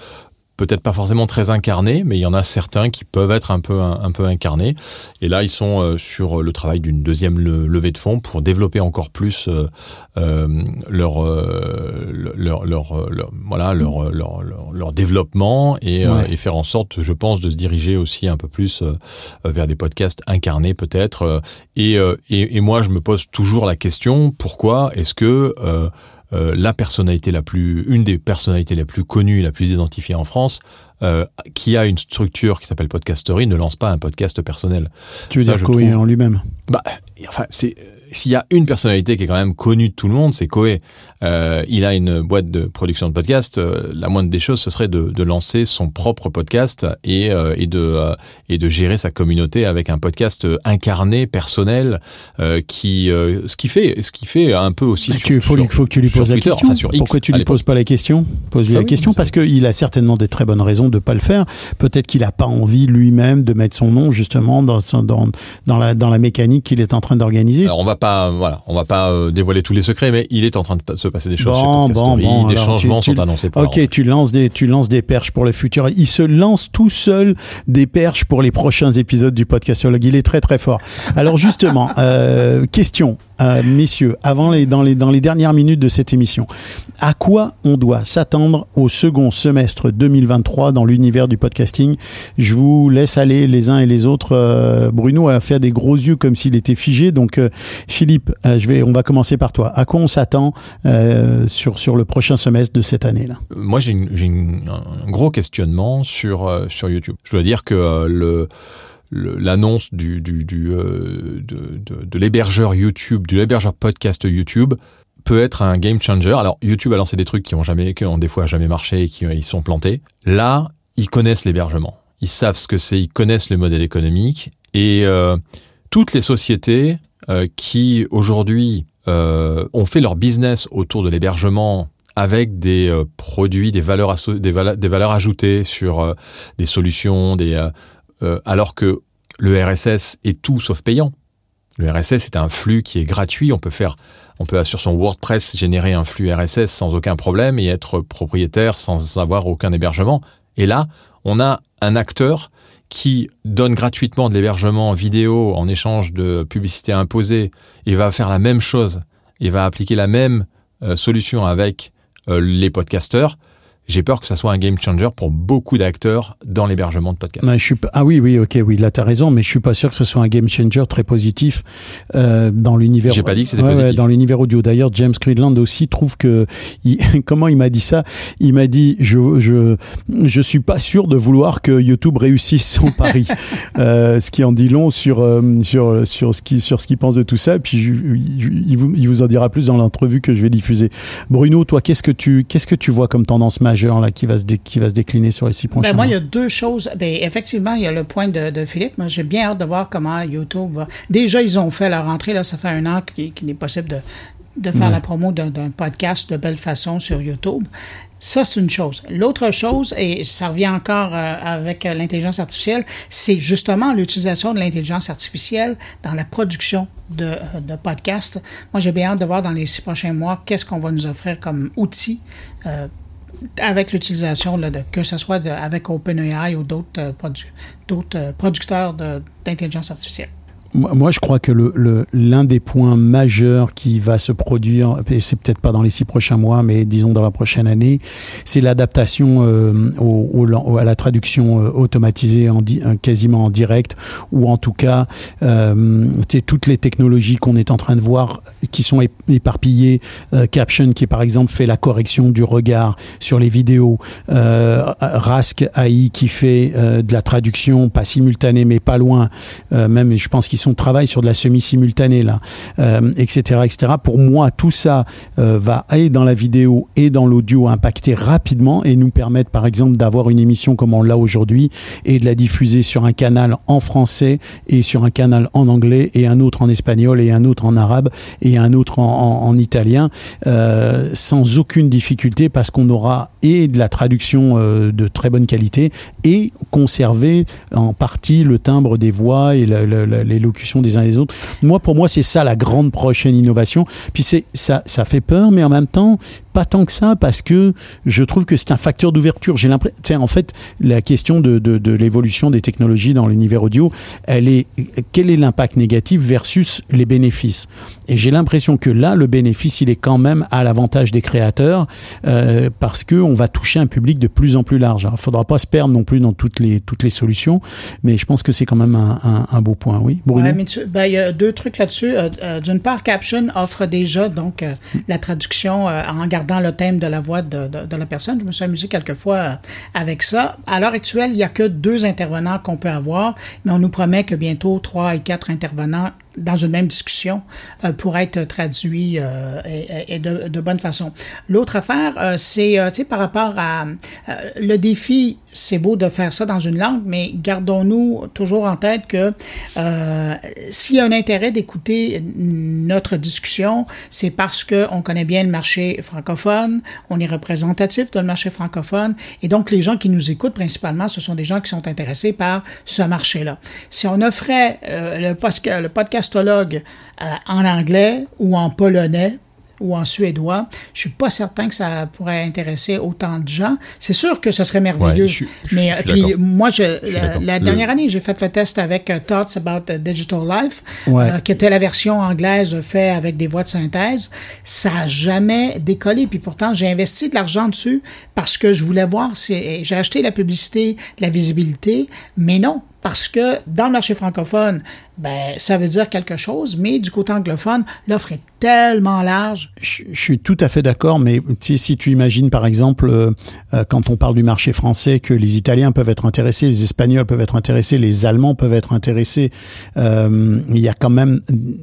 peut-être pas forcément très incarnés, mais il y en a certains qui peuvent être un peu un, un peu incarnés. Et là, ils sont euh, sur le travail d'une deuxième le- levée de fonds pour développer encore plus euh, euh, leur, leur, leur, leur- voilà leur, leur, développement et, euh, Ouais. et faire en sorte, je pense, de se diriger aussi un peu plus vers des podcasts incarnés peut-être. Et, euh, et, et moi, je me pose toujours la question pourquoi est-ce que euh, euh, la personnalité la plus, une des personnalités les plus connues, la plus identifiée en France, euh, qui a une structure qui s'appelle Podcastory, ne lance pas un podcast personnel. Tu veux Ça, dire je Coé trouve- en lui-même? Bah, enfin, c'est s'il y a une personnalité qui est quand même connue de tout le monde, c'est Koé. Euh, il a une boîte de production de podcast. Euh, la moindre des choses, ce serait de, de lancer son propre podcast et, euh, et, de, euh, et de gérer sa communauté avec un podcast incarné, personnel, euh, qui, euh, ce qui fait, ce qui fait un peu aussi. Tu, faut, sur- faut que tu lui poses la Twitter, question. enfin, sur X, Pourquoi tu lui poses pas la question? Pose-lui Ah la oui, question parce qu'il a certainement des très bonnes raisons de pas le faire. Peut-être qu'il a pas envie lui-même de mettre son nom justement dans, dans, dans, la, dans la mécanique qu'il est en train d'organiser. Alors on va pas, voilà, on va pas euh, dévoiler tous les secrets, mais il est en train de se passer des choses. Bon, chez bon, bon, des changements tu- tu- sont annoncés. Ok, tu lances des, tu lances des perches pour le futur. Il se lance tout seul des perches pour les prochains épisodes du podcastologue. Il est très très fort. Alors justement, euh, question, euh, messieurs, avant les, dans les, dans les dernières minutes de cette émission, à quoi on doit s'attendre au second semestre 2023 dans l'univers du podcasting? Je vous laisse aller les uns et les autres. Euh, Bruno a fait des gros yeux comme s'il était figé. Donc, euh, Philippe, je vais, on va commencer par toi. À quoi on s'attend sur, sur le prochain semestre de cette année-là? Moi, j'ai un gros questionnement sur, sur YouTube. Je dois dire que le- l'annonce du, euh, de, de, de l'hébergeur YouTube, du l'hébergeur podcast YouTube, peut être un game changer. Alors, YouTube a lancé des trucs qui ont jamais, qui ont des fois jamais marché et qui euh, ils sont plantés. Là, ils connaissent l'hébergement. Ils savent ce que c'est, ils connaissent le modèle économique et euh, toutes les sociétés qui aujourd'hui ont fait leur business autour de l'hébergement avec des produits, des valeurs, des, valeurs ajoutées sur des solutions, des, euh, alors que le RSS est tout sauf payant. Le RSS est un flux qui est gratuit. On peut faire, on peut sur son WordPress générer un flux RSS sans aucun problème et être propriétaire sans avoir aucun hébergement. Et là, on a un acteur qui donne gratuitement de l'hébergement vidéo en échange de publicité imposée et va faire la même chose. Il va appliquer la même euh, solution avec euh, les podcasteurs. J'ai peur que ça soit un game changer pour beaucoup d'acteurs dans l'hébergement de podcasts. Ouais, je suis pas- Ah oui, oui, ok, oui, là t'as raison, mais je suis pas sûr que ce soit un game changer très positif euh, dans l'univers. J'ai pas dit que c'était Ouais, ouais, positif. dans l'univers audio. D'ailleurs, James Cridland aussi trouve que il- comment il m'a dit ça? Il m'a dit je je je suis pas sûr de vouloir que YouTube réussisse son pari, euh, ce qui en dit long sur euh, sur sur ce qui sur ce qu'il pense de tout ça. Puis je- je- il vous il vous en dira plus dans l'entrevue que je vais diffuser. Bruno, toi, qu'est-ce que tu qu'est-ce que tu vois comme tendance majeure là qui va se dé- qui va se décliner sur les six prochains Ben, moi, il y a deux choses. Ben, effectivement, il y a le point de, de Philippe. Moi, j'ai bien hâte de voir comment YouTube va. Déjà, ils ont fait leur entrée. Là, ça fait un an qu'il est possible de, de faire la promo d'un podcast de belle façon sur YouTube. Ça, c'est une chose. L'autre chose, et ça revient encore euh, avec l'intelligence artificielle, c'est justement l'utilisation de l'intelligence artificielle dans la production de, euh, de podcasts. Moi, j'ai bien hâte de voir dans les six prochains mois qu'est-ce qu'on va nous offrir comme outil euh, avec l'utilisation que ce soit de- avec OpenAI ou d'autres euh, produ- d'autres euh, producteurs d'intelligence artificielle. Moi, je crois que le- le- l'un des points majeurs qui va se produire, et c'est peut-être pas dans les six prochains mois, mais disons dans la prochaine année, c'est l'adaptation euh, au, au- à la traduction euh, automatisée en di- euh, quasiment en direct, ou en tout cas, euh, toutes les technologies qu'on est en train de voir qui sont ép- éparpillées. Euh, Caption qui, par exemple, fait la correction du regard sur les vidéos. Euh, Rask AI qui fait de la traduction, pas simultanée, mais pas loin. Même, je pense qu'ils sont travaillent sur de la semi-simultanée là, euh, etc., etc. Pour moi, tout ça euh, va et dans la vidéo et dans l'audio impacter rapidement et nous permettre, par exemple, d'avoir une émission comme on l'a aujourd'hui et de la diffuser sur un canal en français et sur un canal en anglais et un autre en espagnol et un autre en arabe et un autre en, en- en italien euh, sans aucune difficulté parce qu'on aura et de la traduction de très bonne qualité et conserver en partie le timbre des voix et la- des uns et des autres. Moi, pour moi, c'est ça la grande prochaine innovation. Puis c'est ça, ça fait peur, mais en même temps, pas tant que ça parce que je trouve que c'est un facteur d'ouverture. J'ai l'impression, en fait, la question de, de, de l'évolution des technologies dans l'univers audio, elle est quel est l'impact négatif versus les bénéfices? Et j'ai l'impression que là, le bénéfice, il est quand même à l'avantage des créateurs euh, parce que on va toucher un public de plus en plus large. Il faudra pas se perdre non plus dans toutes les toutes les solutions, mais je pense que c'est quand même un, un, un beau point. Oui, Bruno? Ben, il y a deux trucs là-dessus. Euh, euh, D'une part, Caption offre déjà donc euh, la traduction en gardant le thème de la voix de, la personne. Je me suis amusé quelques fois euh, avec ça. À l'heure actuelle, il n'y a que deux intervenants qu'on peut avoir, mais on nous promet que bientôt trois et quatre intervenants dans une même discussion euh, pour être traduit euh, et, de, bonne façon. L'autre affaire, euh, c'est sais par rapport à le défi, c'est beau de faire ça dans une langue, mais gardons-nous toujours en tête que s'il y a un intérêt d'écouter notre discussion, c'est parce que on connaît bien le marché francophone, on est représentatif de le marché francophone, et donc les gens qui nous écoutent principalement, ce sont des gens qui sont intéressés par ce marché-là. Si on offrait le, le podcast euh, en anglais ou en polonais ou en suédois, je suis pas certain que ça pourrait intéresser autant de gens. C'est sûr que ce serait merveilleux. mais euh, puis moi, la, dernière année, j'ai fait le test avec euh, Thoughts About Digital Life, qui était la version anglaise faite avec des voix de synthèse. Ça a jamais décollé. Puis pourtant, j'ai investi de l'argent dessus parce que je voulais voir. J'ai acheté la publicité, la visibilité, mais non, parce que dans le marché francophone, ben, ça veut dire quelque chose, mais du côté anglophone, l'offre est tellement large. Je, suis tout à fait d'accord, mais si tu imagines par exemple, euh, euh, quand on parle du marché français, que les Italiens peuvent être intéressés, les Espagnols peuvent être intéressés, les Allemands peuvent être intéressés, euh, il y a quand même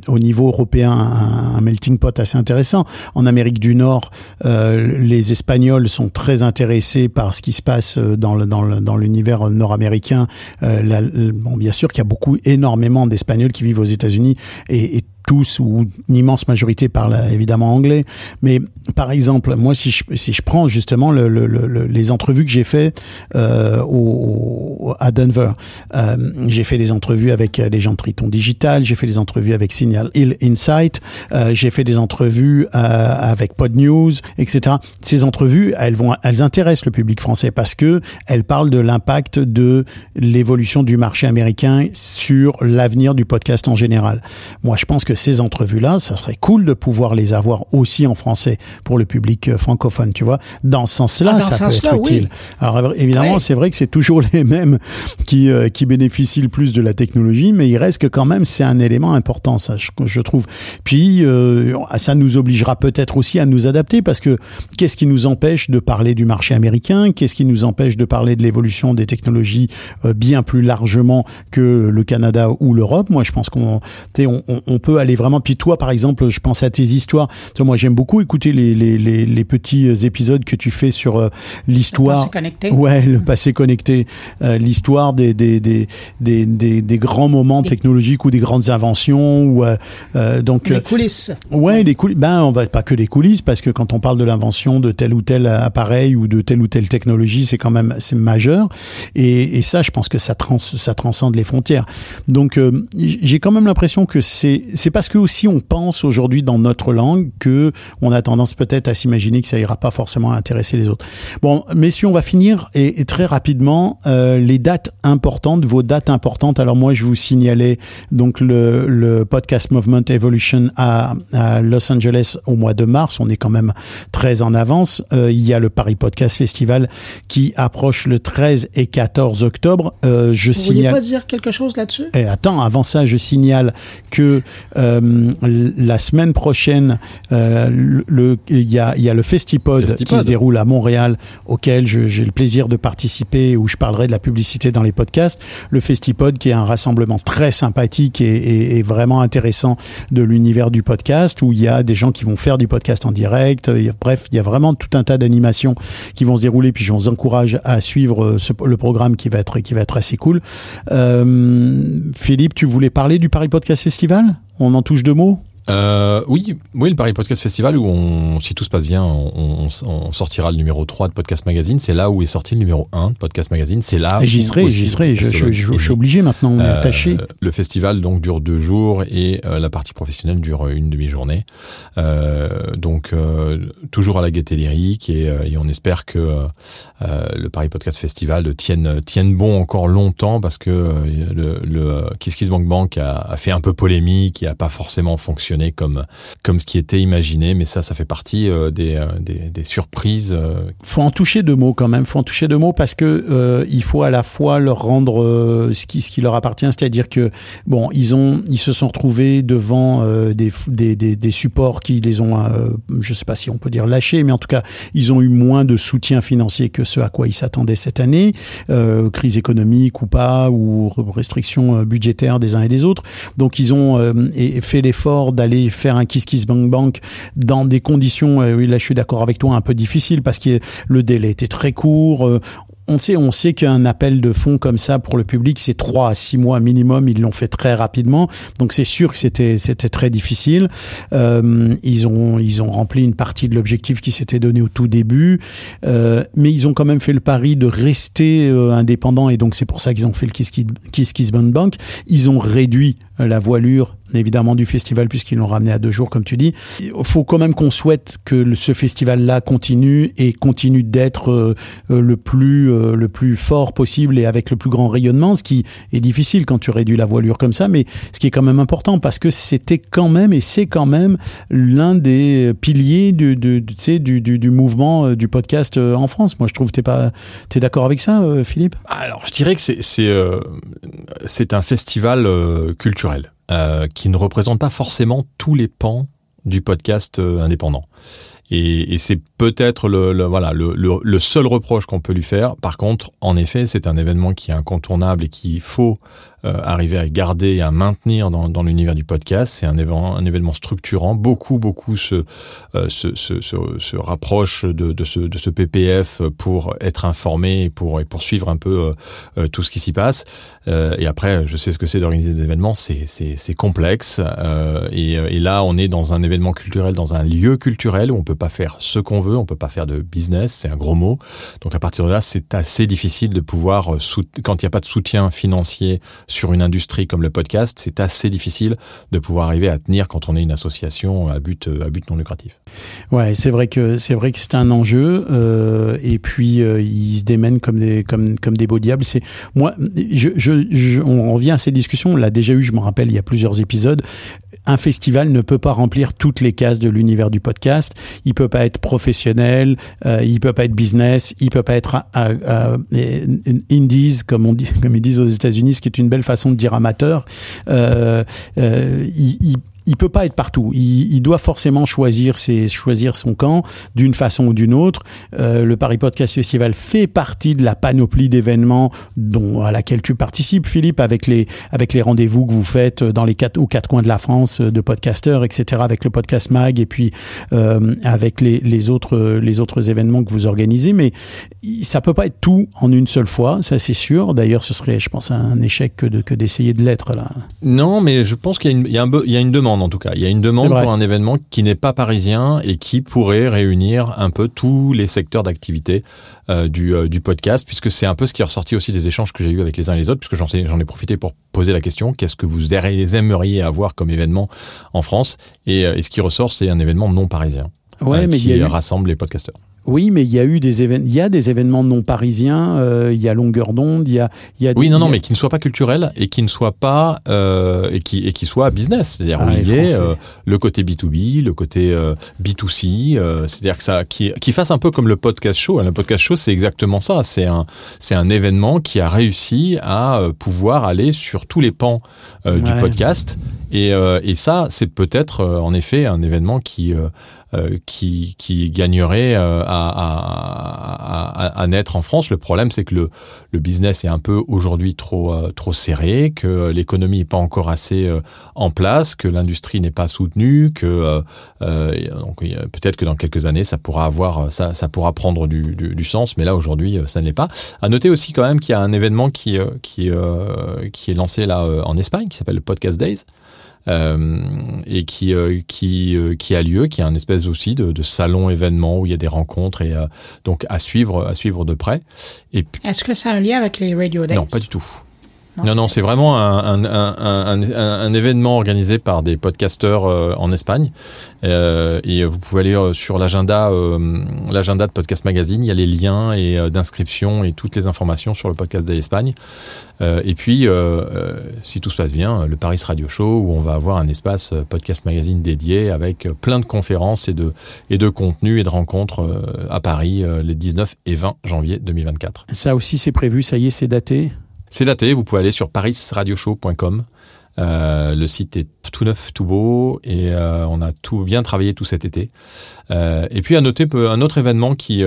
au niveau européen un, melting pot assez intéressant. En Amérique du Nord, les Espagnols sont très intéressés par ce qui se passe dans l'univers nord-américain. bon, bien sûr qu'il y a beaucoup, énormément des Espagnols qui vivent aux États-Unis et, et tous ou une immense majorité parlent évidemment anglais. Mais par exemple, moi, si je, si je prends justement le, le, le, les entrevues que j'ai fait euh, au, à Denver, euh, j'ai fait des entrevues avec les gens de Triton Digital, j'ai fait des entrevues avec Signal Hill Insight, euh, j'ai fait des entrevues euh, avec Pod News, etc. Ces entrevues, elles vont, elles intéressent le public français parce que elles parlent de l'impact de l'évolution du marché américain sur l'avenir du podcast en général. Moi, je pense que ces entrevues-là, ça serait cool de pouvoir les avoir aussi en français pour le public euh, francophone, tu vois. Dans ce sens-là, ah, ça peut être utile. Alors évidemment, c'est vrai que c'est toujours les mêmes qui, euh, qui bénéficient le plus de la technologie, mais il reste que quand même, c'est un élément important, ça, je, je trouve. Puis, euh, ça nous obligera peut-être aussi à nous adapter parce que qu'est-ce qui nous empêche de parler du marché américain? Qu'est-ce qui nous empêche de parler de l'évolution des technologies bien plus largement que le Canada ou l'Europe? Moi, je pense qu'on on, on peut aller vraiment. Puis toi, par exemple, je pense à tes histoires. moi, j'aime beaucoup écouter les, les, les, petits épisodes que tu fais sur euh, l'histoire. Le passé connecté. Ouais, le passé connecté. Euh, l'histoire des des, des, des, des, grands moments technologiques ou des grandes inventions. Ou, euh, donc, les coulisses. Ouais, les coulisses. Ben, on va pas que les coulisses, parce que quand on parle de l'invention de tel ou tel appareil ou de telle ou telle technologie, c'est quand même c'est majeur. Et, et, ça, je pense que ça, trans, ça transcende les frontières. Donc, j'ai quand même l'impression que c'est c'est parce que aussi on pense aujourd'hui dans notre langue que on a tendance peut-être à s'imaginer que ça ira pas forcément intéresser les autres. Bon, messieurs, on va finir et, très rapidement euh, les dates importantes, vos dates importantes. Alors moi, je vous signalais donc le, le podcast Movement Evolution à, à, Los Angeles au mois de mars. On est quand même très en avance. Euh, il y a le Paris Podcast Festival qui approche le 13 et 14 octobre. Euh, je vous signale. pas dire quelque chose là-dessus? Et eh, attends, avant ça, je signale que euh, la semaine prochaine, euh, il y a, y a le Festipod, qui se déroule à Montréal, auquel j'ai le plaisir de participer, où je parlerai de la publicité dans les podcasts. Le Festipod, qui est un rassemblement très sympathique et, et, vraiment intéressant de l'univers du podcast, où il y a des gens qui vont faire du podcast en direct. bref, il y a vraiment tout un tas d'animations qui vont se dérouler. Puis je vous encourage à suivre ce, le programme qui va être qui va être assez cool. Euh, Philippe, tu voulais parler du Paris Podcast Festival? On en touche deux mots? Euh, oui, oui, le Paris Podcast Festival où on, si tout se passe bien, on, sortira le numéro 3 de Podcast Magazine. C'est là où est sorti le numéro 1 de Podcast Magazine. C'est là. J'y serai, j'y serai. Je, suis obligé maintenant. On est euh, attaché. Le festival donc dure deux jours et euh, la partie professionnelle dure une demi-journée. donc toujours à la gaieté lyrique et, on espère que le Paris Podcast Festival tienne tienne bon encore longtemps parce que le, le Kiss Kiss Bank Bank a, a fait un peu polémique et a pas forcément fonctionné comme comme ce qui était imaginé. Mais ça, ça fait partie euh, des, euh, des, des surprises. euh, faut en toucher deux mots quand même. Faut en toucher deux mots parce que il faut à la fois leur rendre ce qui ce qui leur appartient, c'est-à-dire que bon, ils ont ils se sont retrouvés devant des, des, des supports qui les ont, je sais pas si on peut dire lâchés, mais en tout cas ils ont eu moins de soutien financier que ce à quoi ils s'attendaient cette année, crise économique ou pas, ou restrictions budgétaires des uns et des autres. Donc ils ont fait l'effort d'aller faire un kiss kiss bank bank dans des conditions, euh, oui là je suis d'accord avec toi, un peu difficiles parce que le délai était très court. euh, on sait, on sait qu'un appel de fonds comme ça pour le public, c'est trois à six mois minimum. Ils l'ont fait très rapidement, donc c'est sûr que c'était c'était très difficile. Euh, ils ont ils ont rempli une partie de l'objectif qui s'était donné au tout début, mais ils ont quand même fait le pari de rester euh, indépendants et donc c'est pour ça qu'ils ont fait le Kiss Kiss, Kiss Bank. Ils ont réduit la voilure évidemment du festival puisqu'ils l'ont ramené à deux jours comme tu dis. Il faut quand même qu'on souhaite que ce festival-là continue et continue d'être euh, euh, le plus euh, le plus fort possible et avec le plus grand rayonnement, ce qui est difficile quand tu réduis la voilure comme ça, mais ce qui est quand même important parce que c'était quand même et c'est quand même l'un des piliers du, du, du- du, du, mouvement du podcast en France. Moi, je trouve que t'es pas t'es d'accord avec ça, Philippe? Alors, je dirais que c'est c'est c'est un festival culturel euh, qui ne représente pas forcément tous les pans du podcast euh, indépendant. Et, c'est peut-être le, voilà le, le, seul reproche qu'on peut lui faire. Par contre, en effet, c'est un événement qui est incontournable et qu'il faut arriver à garder et à maintenir dans, dans l'univers du podcast. C'est un événement, un événement structurant. Beaucoup, beaucoup se, euh, se, se, se, se rapprochent de, de, ce, de ce PPF pour être informés et pour, et pour suivre un peu euh, euh, tout ce qui s'y passe. Euh, et après, je sais ce que c'est d'organiser des événements. C'est, complexe. Euh, et, et là, on est dans un événement culturel, dans un lieu culturel où on peut pas faire ce qu'on veut, on peut pas faire de business. C'est un gros mot. Donc à partir de là, c'est assez difficile de pouvoir, euh, quand il n'y a pas de soutien financier sur une industrie comme le podcast, c'est assez difficile de pouvoir arriver à tenir quand on est une association à but, à but non lucratif. Ouais, c'est vrai que c'est vrai que c'est un enjeu euh, et puis euh, ils se démènent comme des comme comme des beaux diables. C'est moi, je, je, je- on revient à ces discussions. On l'a déjà eu, je me rappelle, il y a plusieurs épisodes. Un festival ne peut pas remplir toutes les cases de l'univers du podcast. Il peut pas être professionnel, euh, il peut pas être business, il peut pas être euh, euh, euh, indies comme on dit, comme ils disent aux États-Unis, ce qui est une belle façon de dire amateur. Il il peut pas être partout. Il, doit forcément choisir ses, choisir son camp d'une façon ou d'une autre. Euh, le Paris Podcast Festival fait partie de la panoplie d'événements dont à laquelle tu participes, Philippe, avec les avec les rendez-vous que vous faites dans les quatre aux quatre coins de la France euh, de podcasteurs, etc. Avec le podcast Mag et puis euh, avec les, les autres les autres événements que vous organisez. Mais ça peut pas être tout en une seule fois, ça c'est sûr. D'ailleurs, ce serait, je pense, un échec que de que d'essayer de l'être là. Non, mais je pense qu'il y y a une demande en tout cas. Il y a une demande pour un événement qui n'est pas parisien et qui pourrait réunir un peu tous les secteurs d'activité euh, du, euh, du podcast, puisque c'est un peu ce qui est ressorti aussi des échanges que j'ai eu avec les uns et les autres, puisque j'en ai profité pour poser la question qu'est-ce que vous aimeriez avoir comme événement en France? Et, euh, et ce qui ressort, c'est un événement non parisien. Ouais, mais qui rassemble les podcasteurs. Oui, mais il y a eu des événements. Il y a des événements non parisiens. euh, il y a longueur d'onde. Il y a, il y a. Oui, des- non, non, a- mais qui ne soit pas culturel et qui ne soit pas euh, et qui et qui soit business, c'est-à-dire Ah, où les il y ait euh, le côté B2B, le côté euh, B2C, euh, c'est-à-dire que ça qui qui fasse un peu comme le podcast show. hein. Le podcast show, c'est exactement ça. C'est un c'est un événement qui a réussi à pouvoir aller sur tous les pans du podcast et et ça, c'est peut-être en effet un événement qui qui, qui gagnerait euh, à, à, à, à naître en France. Le problème, c'est que le, le business est un peu aujourd'hui trop, euh, trop serré, que l'économie n'est pas encore assez euh, en place, que l'industrie n'est pas soutenue, que euh, euh, peut-être que dans quelques années, ça pourra avoir, ça, ça pourra prendre du, du, du sens, mais là aujourd'hui, euh, ça ne l'est pas. À noter aussi quand même qu'il y a un événement qui, euh, qui, euh, qui est lancé là euh, en Espagne, qui s'appelle le Podcast Days euh, et qui euh, qui euh, qui a lieu, qui est un espèce aussi de, de salon événement où il y a des rencontres et euh, donc à suivre à suivre de près. Et puis, Est-ce que ça a un lien avec les Radio Days? non, pas du tout. Non, non, c'est vraiment un, événement organisé par des podcasteurs euh, en Espagne. Euh, et vous pouvez aller euh, sur l'agenda euh, l'agenda de Podcast Magazine. Il y a les liens et euh, d'inscription et toutes les informations sur le podcast d'Espagne. Euh, et puis, si tout se passe bien, le Paris Radio Show où on va avoir un espace Podcast Magazine dédié avec plein de conférences et de, et de contenus et de rencontres à Paris les 19 et 20 janvier 2024. Ça aussi, c'est prévu, ça y est, c'est daté? C'est daté, vous pouvez aller sur parisradioshow.com. Euh, le site est tout neuf, tout beau, et euh, on a tout bien travaillé tout cet été. Euh, et puis à noter un autre événement qui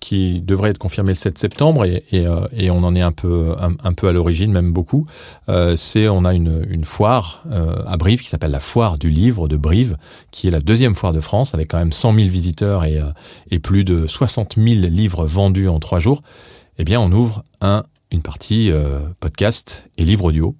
qui devrait être confirmé le 7 septembre, et, et, on en est un peu un peu à l'origine, même beaucoup. c'est on a une, une foire à Brive qui s'appelle la foire du livre de Brive, qui est la deuxième foire de France, avec quand même 100 000 visiteurs et, et plus de 60 000 livres vendus en trois jours. Eh bien, on ouvre un une partie podcast et livre audio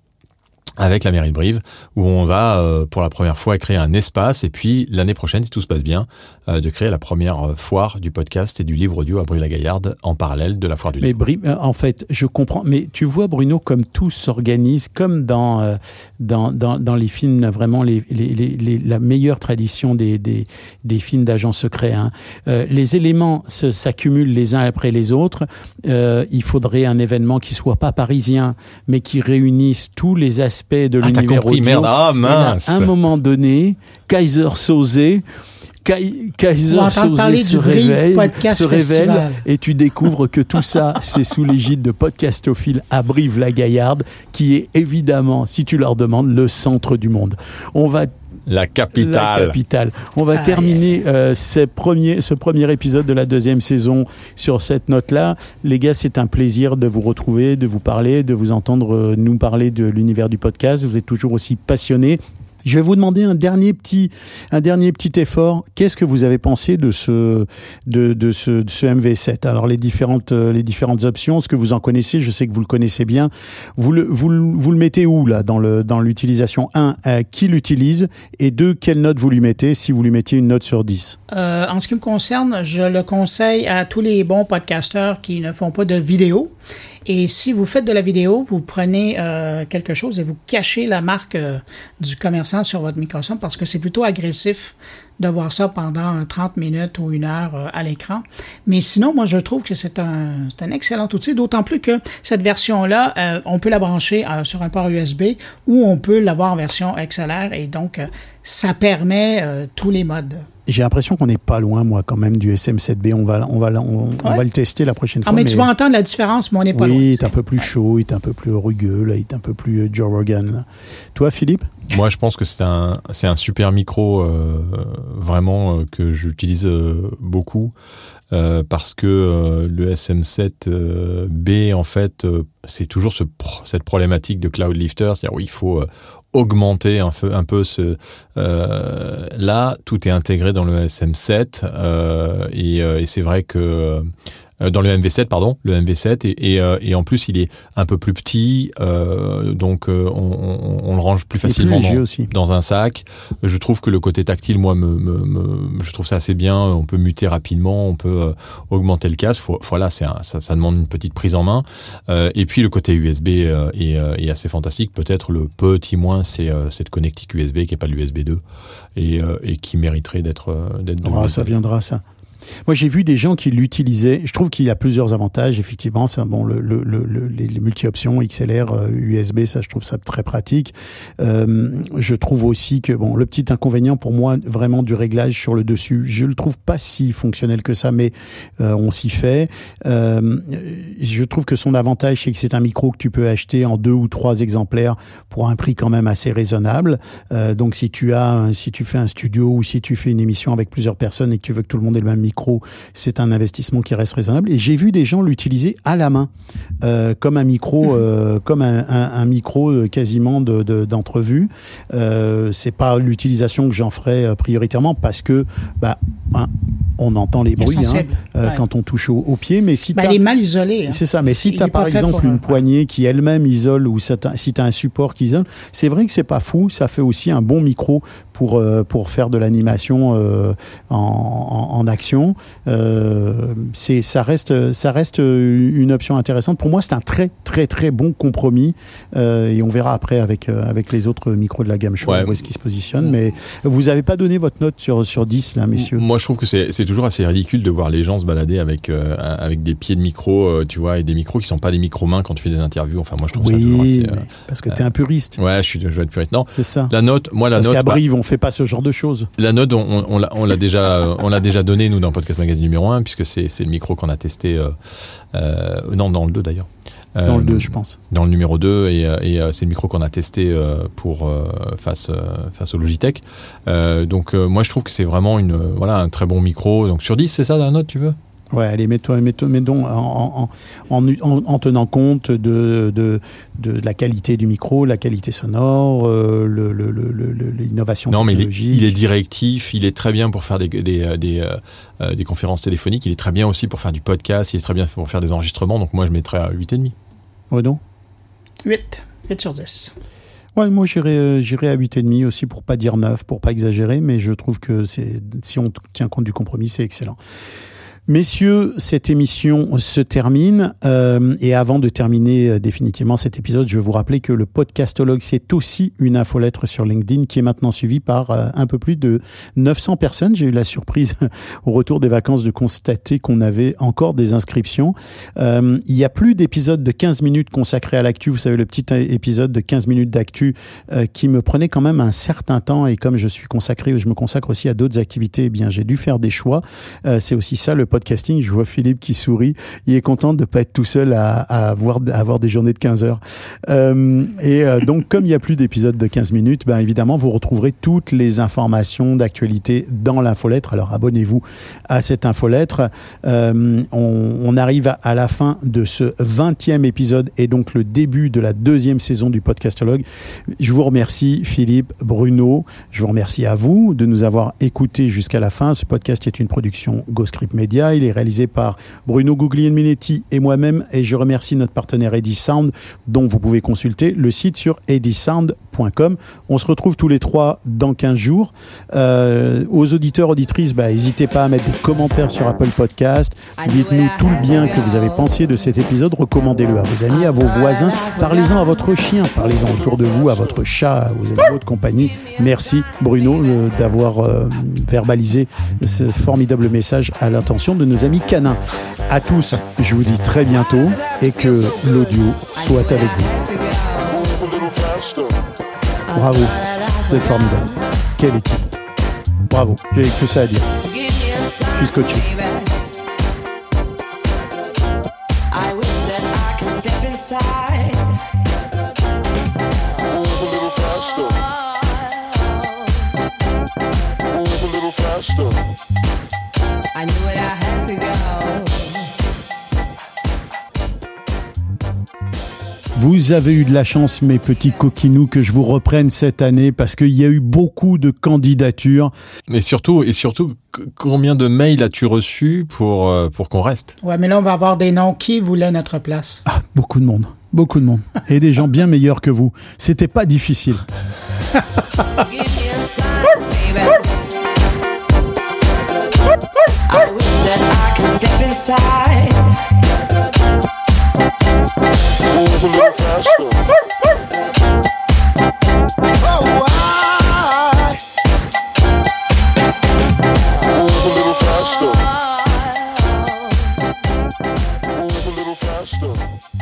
avec la mairie de Brive, où on va euh, pour la première fois créer un espace, et puis l'année prochaine, si tout se passe bien, euh, de créer la première euh, foire du podcast et du livre audio à Brive-la-Gaillarde en parallèle de la foire du mais livre. Brive, en fait, je comprends, mais tu vois Bruno, comme tout s'organise, comme dans, euh, dans, dans, dans, les films, vraiment les, les, les, la meilleure tradition des, des, des films d'agents secrets. Hein. Les éléments s'accumulent les uns après les autres. Il faudrait un événement qui soit pas parisien, mais qui réunisse tous les aspects de ah, l'univers compris, audio. merde, ah mince. À un moment donné, Kaiser Soze Kaiser se réveille, se révèle et tu découvres que tout ça, c'est sous l'égide de Podcastophile à Brive-la-Gaillarde, qui est évidemment, si tu leur demandes, le centre du monde. On va la capitale. La capitale. On va Ah, terminer euh, ces premiers, ce premier épisode de la deuxième saison sur cette note-là. Les gars, c'est un plaisir de vous retrouver, de vous parler, de vous entendre euh, nous parler de l'univers du podcast. Vous êtes toujours aussi passionnés. Je vais vous demander un dernier petit, un dernier petit effort. Qu'est-ce que vous avez pensé de ce, de, de ce, de ce MV7 Alors les différentes, euh, les différentes options, ce que vous en connaissez, je sais que vous le connaissez bien. Vous le, vous, vous le mettez où là dans le, dans l'utilisation? 1 euh, Qui l'utilise? Et 2 Quelle note vous lui mettez si vous lui mettiez une note sur 10 Euh, en ce qui me concerne, je le conseille à tous les bons podcasteurs qui ne font pas de vidéo. Et si vous faites de la vidéo, vous prenez euh, quelque chose et vous cachez la marque euh, du commerçant sur votre microphone parce que c'est plutôt agressif de voir ça pendant euh, 30 minutes ou une heure euh, à l'écran. Mais sinon, moi, je trouve que c'est un, excellent outil, d'autant plus que cette version-là, euh, on peut la brancher euh, sur un port USB ou on peut l'avoir en version XLR et donc ça permet tous les modes. J'ai l'impression qu'on n'est pas loin, moi, quand même, du SM7B. On va, on va, on, va le tester la prochaine Ah, fois. mais, tu vas entendre la différence, mais on n'est pas oui, loin. il est un peu plus chaud, il est un peu plus rugueux, là, il est un peu plus euh, Joe Rogan. là. Toi, Philippe? Moi, je pense que c'est un, c'est un super micro, euh, vraiment, euh, que j'utilise euh, beaucoup. euh, parce que euh, le SM7B, en fait, euh, c'est toujours ce, cette problématique de Cloud Lifter, c'est-à-dire où il faut euh, augmenter un peu, un peu ce... euh, là, tout est intégré dans le SM7, euh, et, euh, et c'est vrai que... euh, dans le MV7, pardon, le MV7, et, et, euh, et en plus il est un peu plus petit, euh, donc euh, on, on- on le range plus plus facilement léger dans, aussi. dans un sac. Je trouve que le côté tactile, moi, me, me, me- je trouve ça assez bien. On peut muter rapidement, on peut augmenter le casque. Faut- voilà, c'est un- ça, ça demande une petite prise en main. Euh, et puis le côté USB est, est assez fantastique. Peut-être le petit moins, c'est euh, cette connectique USB qui est pas l'USB 2 et, euh, et qui mériterait d'être Ah, ça viendra, ça. Moi, j'ai vu des gens qui l'utilisaient. Je trouve qu'il y a plusieurs avantages, effectivement. C'est bon, le, le, le, le- les, multi-options, XLR, euh, USB, ça, je trouve ça très pratique. Euh, je trouve aussi que, bon, le petit inconvénient pour moi, vraiment du réglage sur le dessus, je le trouve pas si fonctionnel que ça, mais euh, on s'y fait. Euh, je trouve que son avantage, c'est que c'est un micro que tu peux acheter en deux ou trois exemplaires pour un prix quand même assez raisonnable. Euh, donc, si tu as, si tu fais un studio ou si tu fais une émission avec plusieurs personnes et que tu veux que tout le monde ait le même micro, c'est un investissement qui reste raisonnable. Et j'ai vu des gens l'utiliser à la main, euh, comme un micro, euh, comme un, un- un micro euh, quasiment de- de- d'entrevue. euh, c'est pas l'utilisation que j'en ferai prioritairement parce que, bah, hein, on entend les bruits hein, Ouais. quand on touche au, au pied. Mais si elle est mal isolée. hein. c'est ça, mais si tu as par exemple une poignée qui elle-même isole ou si tu as un support qui isole, c'est vrai que c'est pas fou, ça fait aussi un bon micro pour, euh, pour faire de l'animation euh, en, en, en action. Euh, c'est, ça reste, ça reste une option intéressante. Pour moi, c'est un très, très, très bon compromis. Et on verra après avec, avec les autres micros de la gamme Shure Ouais. où est-ce qu'ils se positionnent. Mais vous n'avez pas donné votre note sur, sur 10, là, messieurs? Moi, je trouve que c'est c'est toujours assez ridicule de voir les gens se balader avec, avec des pieds de micro, tu vois, et des micros qui sont pas des micros mains quand tu fais des interviews. Enfin, moi, je trouve ça toujours Oui, assez. euh, mais parce que tu es un puriste. Ouais, je suis, je vais être puriste. Non, C'est ça. la note, moi, la Parce note, qu'à bah, fait pas ce genre de choses. la note, on, on- on l'a- déjà, euh, on l'a déjà donné nous dans Podcast Magazine numéro 1 puisque c'est le micro qu'on a testé. euh, euh, non, dans le 2 d'ailleurs. Dans Euh, le 2, je pense. dans le numéro 2 et, euh, et, euh, c'est le micro qu'on a testé euh, pour euh, face euh, face au Logitech. Euh, donc euh, moi je trouve que c'est vraiment une euh, voilà un très bon micro. Donc sur 10, c'est ça la note, tu veux? Ouais, allez, mets-toi, mets-toi, mets donc en, en, en, en- en tenant compte de, de, de la qualité du micro, la qualité sonore, euh, le, le, le, le- le- l'innovation Non, mais il est, technologique. il est directif, il est très bien pour faire des, des, euh, des, euh, des conférences téléphoniques, il est très bien aussi pour faire du podcast, il est très bien pour faire des enregistrements, donc moi je mettrais à 8,5. Ouais, non 8. 8 sur 10. Ouais, moi j'irais, euh, à 8,5 aussi pour pas dire 9, pour pas exagérer, mais je trouve que c'est, si on tient compte du compromis, c'est excellent. Messieurs, cette émission se termine euh, et avant de terminer euh, définitivement cet épisode, je vais vous rappeler que le podcastologue, c'est aussi une infolettre sur LinkedIn qui est maintenant suivie par euh, un peu plus de 900 personnes. J'ai eu la surprise au retour des vacances de constater qu'on avait encore des inscriptions. Euh, il y a plus d'épisodes de 15 minutes consacrés à l'actu. Vous savez, le petit épisode de 15 minutes d'actu qui me prenait quand même un certain temps et comme je suis consacré, je me consacre aussi à d'autres activités, eh bien j'ai dû faire des choix. C'est aussi ça le podcasting. Je vois Philippe qui sourit. Il est content de ne pas être tout seul à, avoir, des journées de 15 heures. Euh, et euh, donc, comme il n'y a plus d'épisodes de 15 minutes, ben évidemment, vous retrouverez toutes les informations d'actualité dans l'infolettre. Alors, abonnez-vous à cette infolettre. Euh, on, arrive à, à la fin de ce 20e épisode et donc le début de la deuxième saison du podcastologue. Je vous remercie, Philippe, Bruno. Je vous remercie à vous de nous avoir écoutés jusqu'à la fin. Ce podcast est une production GoScript Media. Il est réalisé par Bruno Guglielminetti et moi-même. Et je remercie notre partenaire Eddie Sound, dont vous pouvez consulter le site sur eddiesound.com. On se retrouve tous les trois dans 15 jours. Euh, aux auditeurs, auditrices, bah, n'hésitez pas à mettre des commentaires sur Apple Podcast. Dites-nous tout le bien que vous avez pensé de cet épisode. Recommandez-le à vos amis, à vos voisins. Parlez-en à votre chien. Parlez-en autour de vous, à votre chat, à vos animaux de compagnie. Merci, Bruno, euh, d'avoir euh, verbalisé ce formidable message à l'intention de nos amis canins. À tous, je vous dis très bientôt et que l'audio soit avec vous. Bravo, vous êtes formidable. Quelle équipe. Bravo, j'ai que ça à dire. Je suis scotché. I wish that I could step inside. Move a little faster. Move a little faster. I knew it, I had to go. Vous avez eu de la chance, mes petits coquinous, que je vous reprenne cette année parce qu'il y a eu beaucoup de candidatures. Et surtout, et surtout, combien de mails as-tu reçu pour, euh, pour qu'on reste? Ouais, mais là, on va avoir des noms. Qui voulait notre place? Ah, beaucoup de monde. Beaucoup de monde. Et des gens bien meilleurs que vous. C'était pas difficile. I wish that I could step inside. Move a little faster. Oh. Move a little faster. Move a little faster.